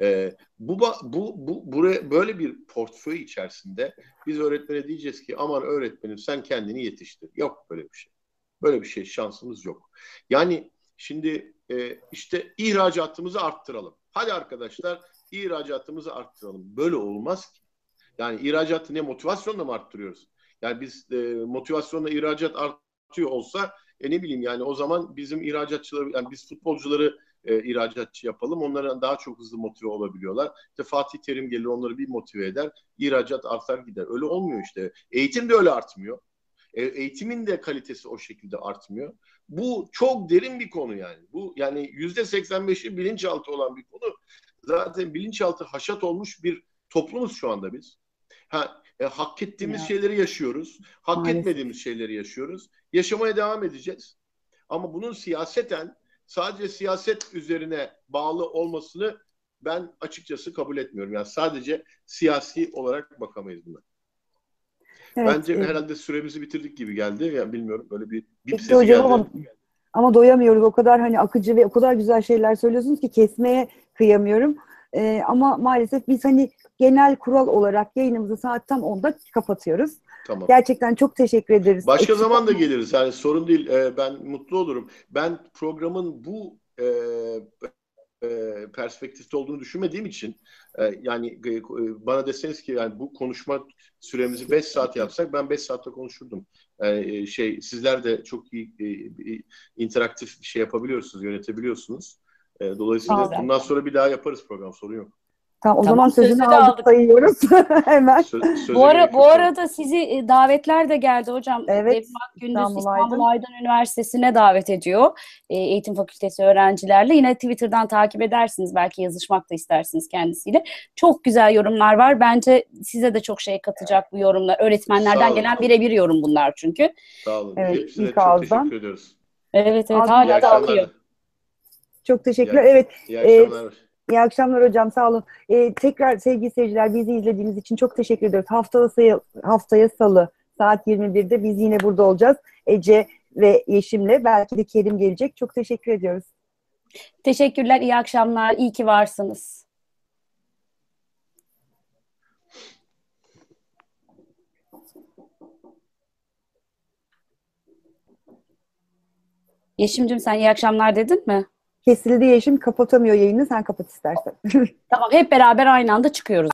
E, bu, bu, bu buraya böyle bir portföy içerisinde biz öğretmene diyeceğiz ki aman öğretmenim sen kendini yetiştir. Yok böyle bir şey. Böyle bir şey şansımız yok. Yani şimdi e, işte ihracatımızı arttıralım. Hadi arkadaşlar ihracatımızı arttıralım. Böyle olmaz ki. Yani ihracatı ne motivasyonla mı arttırıyoruz? Yani biz e, motivasyonla ihracat artıyor olsa e ne bileyim yani o zaman bizim ihracatçıları yani biz futbolcuları e, ihracatçı yapalım. Onlara daha çok hızlı motive olabiliyorlar. İşte Fatih Terim gelir onları bir motive eder. İhracat artar gider. Öyle olmuyor işte. Eğitim de öyle artmıyor. E, eğitimin de kalitesi o şekilde artmıyor. Bu çok derin bir konu yani. Bu yani yüzde 85'i bilinçaltı olan bir konu. Zaten bilinçaltı haşat olmuş bir toplumuz şu anda biz. Ha, e, hak ettiğimiz Ya. şeyleri yaşıyoruz. Hak Maalesef. etmediğimiz şeyleri yaşıyoruz. Yaşamaya devam edeceğiz. Ama bunun siyaseten sadece siyaset üzerine bağlı olmasını ben açıkçası kabul etmiyorum. Yani sadece siyasi olarak bakamayız buna. Evet, Bence e, herhalde süremizi bitirdik gibi geldi. Ya bilmiyorum böyle bir bip sesi hocam geldi. ama- Ama doyamıyoruz. O kadar hani akıcı ve o kadar güzel şeyler söylüyorsunuz ki kesmeye kıyamıyorum. Ee, ama maalesef biz hani genel kural olarak yayınımızı saat tam 10'da kapatıyoruz. Tamam. Gerçekten çok teşekkür ederiz. Başka Eksik zaman da geliriz. Yani sorun değil. Ee, ben mutlu olurum. Ben programın bu e, e, perspektifte olduğunu düşünmediğim için e, yani e, bana deseniz ki yani bu konuşma süremizi 5 saat yapsak ben 5 saatte konuşurdum. E, şey sizler de çok iyi e, e, interaktif bir şey yapabiliyorsunuz, yönetebiliyorsunuz. E, dolayısıyla bundan sonra bir daha yaparız program sorun yok. Tamam, o Tamam, zaman sözünü sözü de aldık, aldık. sayıyoruz *laughs* hemen. Söz, Bu, ara, bu arada sizi e, davetler de geldi hocam. Evet, Devrim Gündüz İstanbul İstanbul, Aydın. Üniversitesi'ne davet ediyor. E, Eğitim Fakültesi öğrencilerle. Yine Twitter'dan takip edersiniz. Belki yazışmak da istersiniz kendisiyle. Çok güzel yorumlar var. Bence size de çok şey katacak bu yorumlar. Öğretmenlerden gelen birebir yorum bunlar çünkü. Sağ olun. Evet, Hepsine çok ağızdan. teşekkür ediyoruz. Evet evet hala da akıyor. Çok teşekkürler. İyi- Evet, İyi Ee, akşamlar. İyi akşamlar hocam. Sağ olun. Ee, tekrar sevgili seyirciler bizi izlediğiniz için çok teşekkür ediyoruz. Haftaya, sayı- haftaya salı saat 21'de biz yine burada olacağız. Ece ve Yeşim'le belki de Kerim gelecek. Çok teşekkür ediyoruz. Teşekkürler, iyi akşamlar. İyi ki varsınız. Yeşim'cim sen iyi akşamlar dedin mi? Kesildi Yeşim kapatamıyor yayını. Sen kapat istersen. Tamam hep beraber aynı anda çıkıyoruz.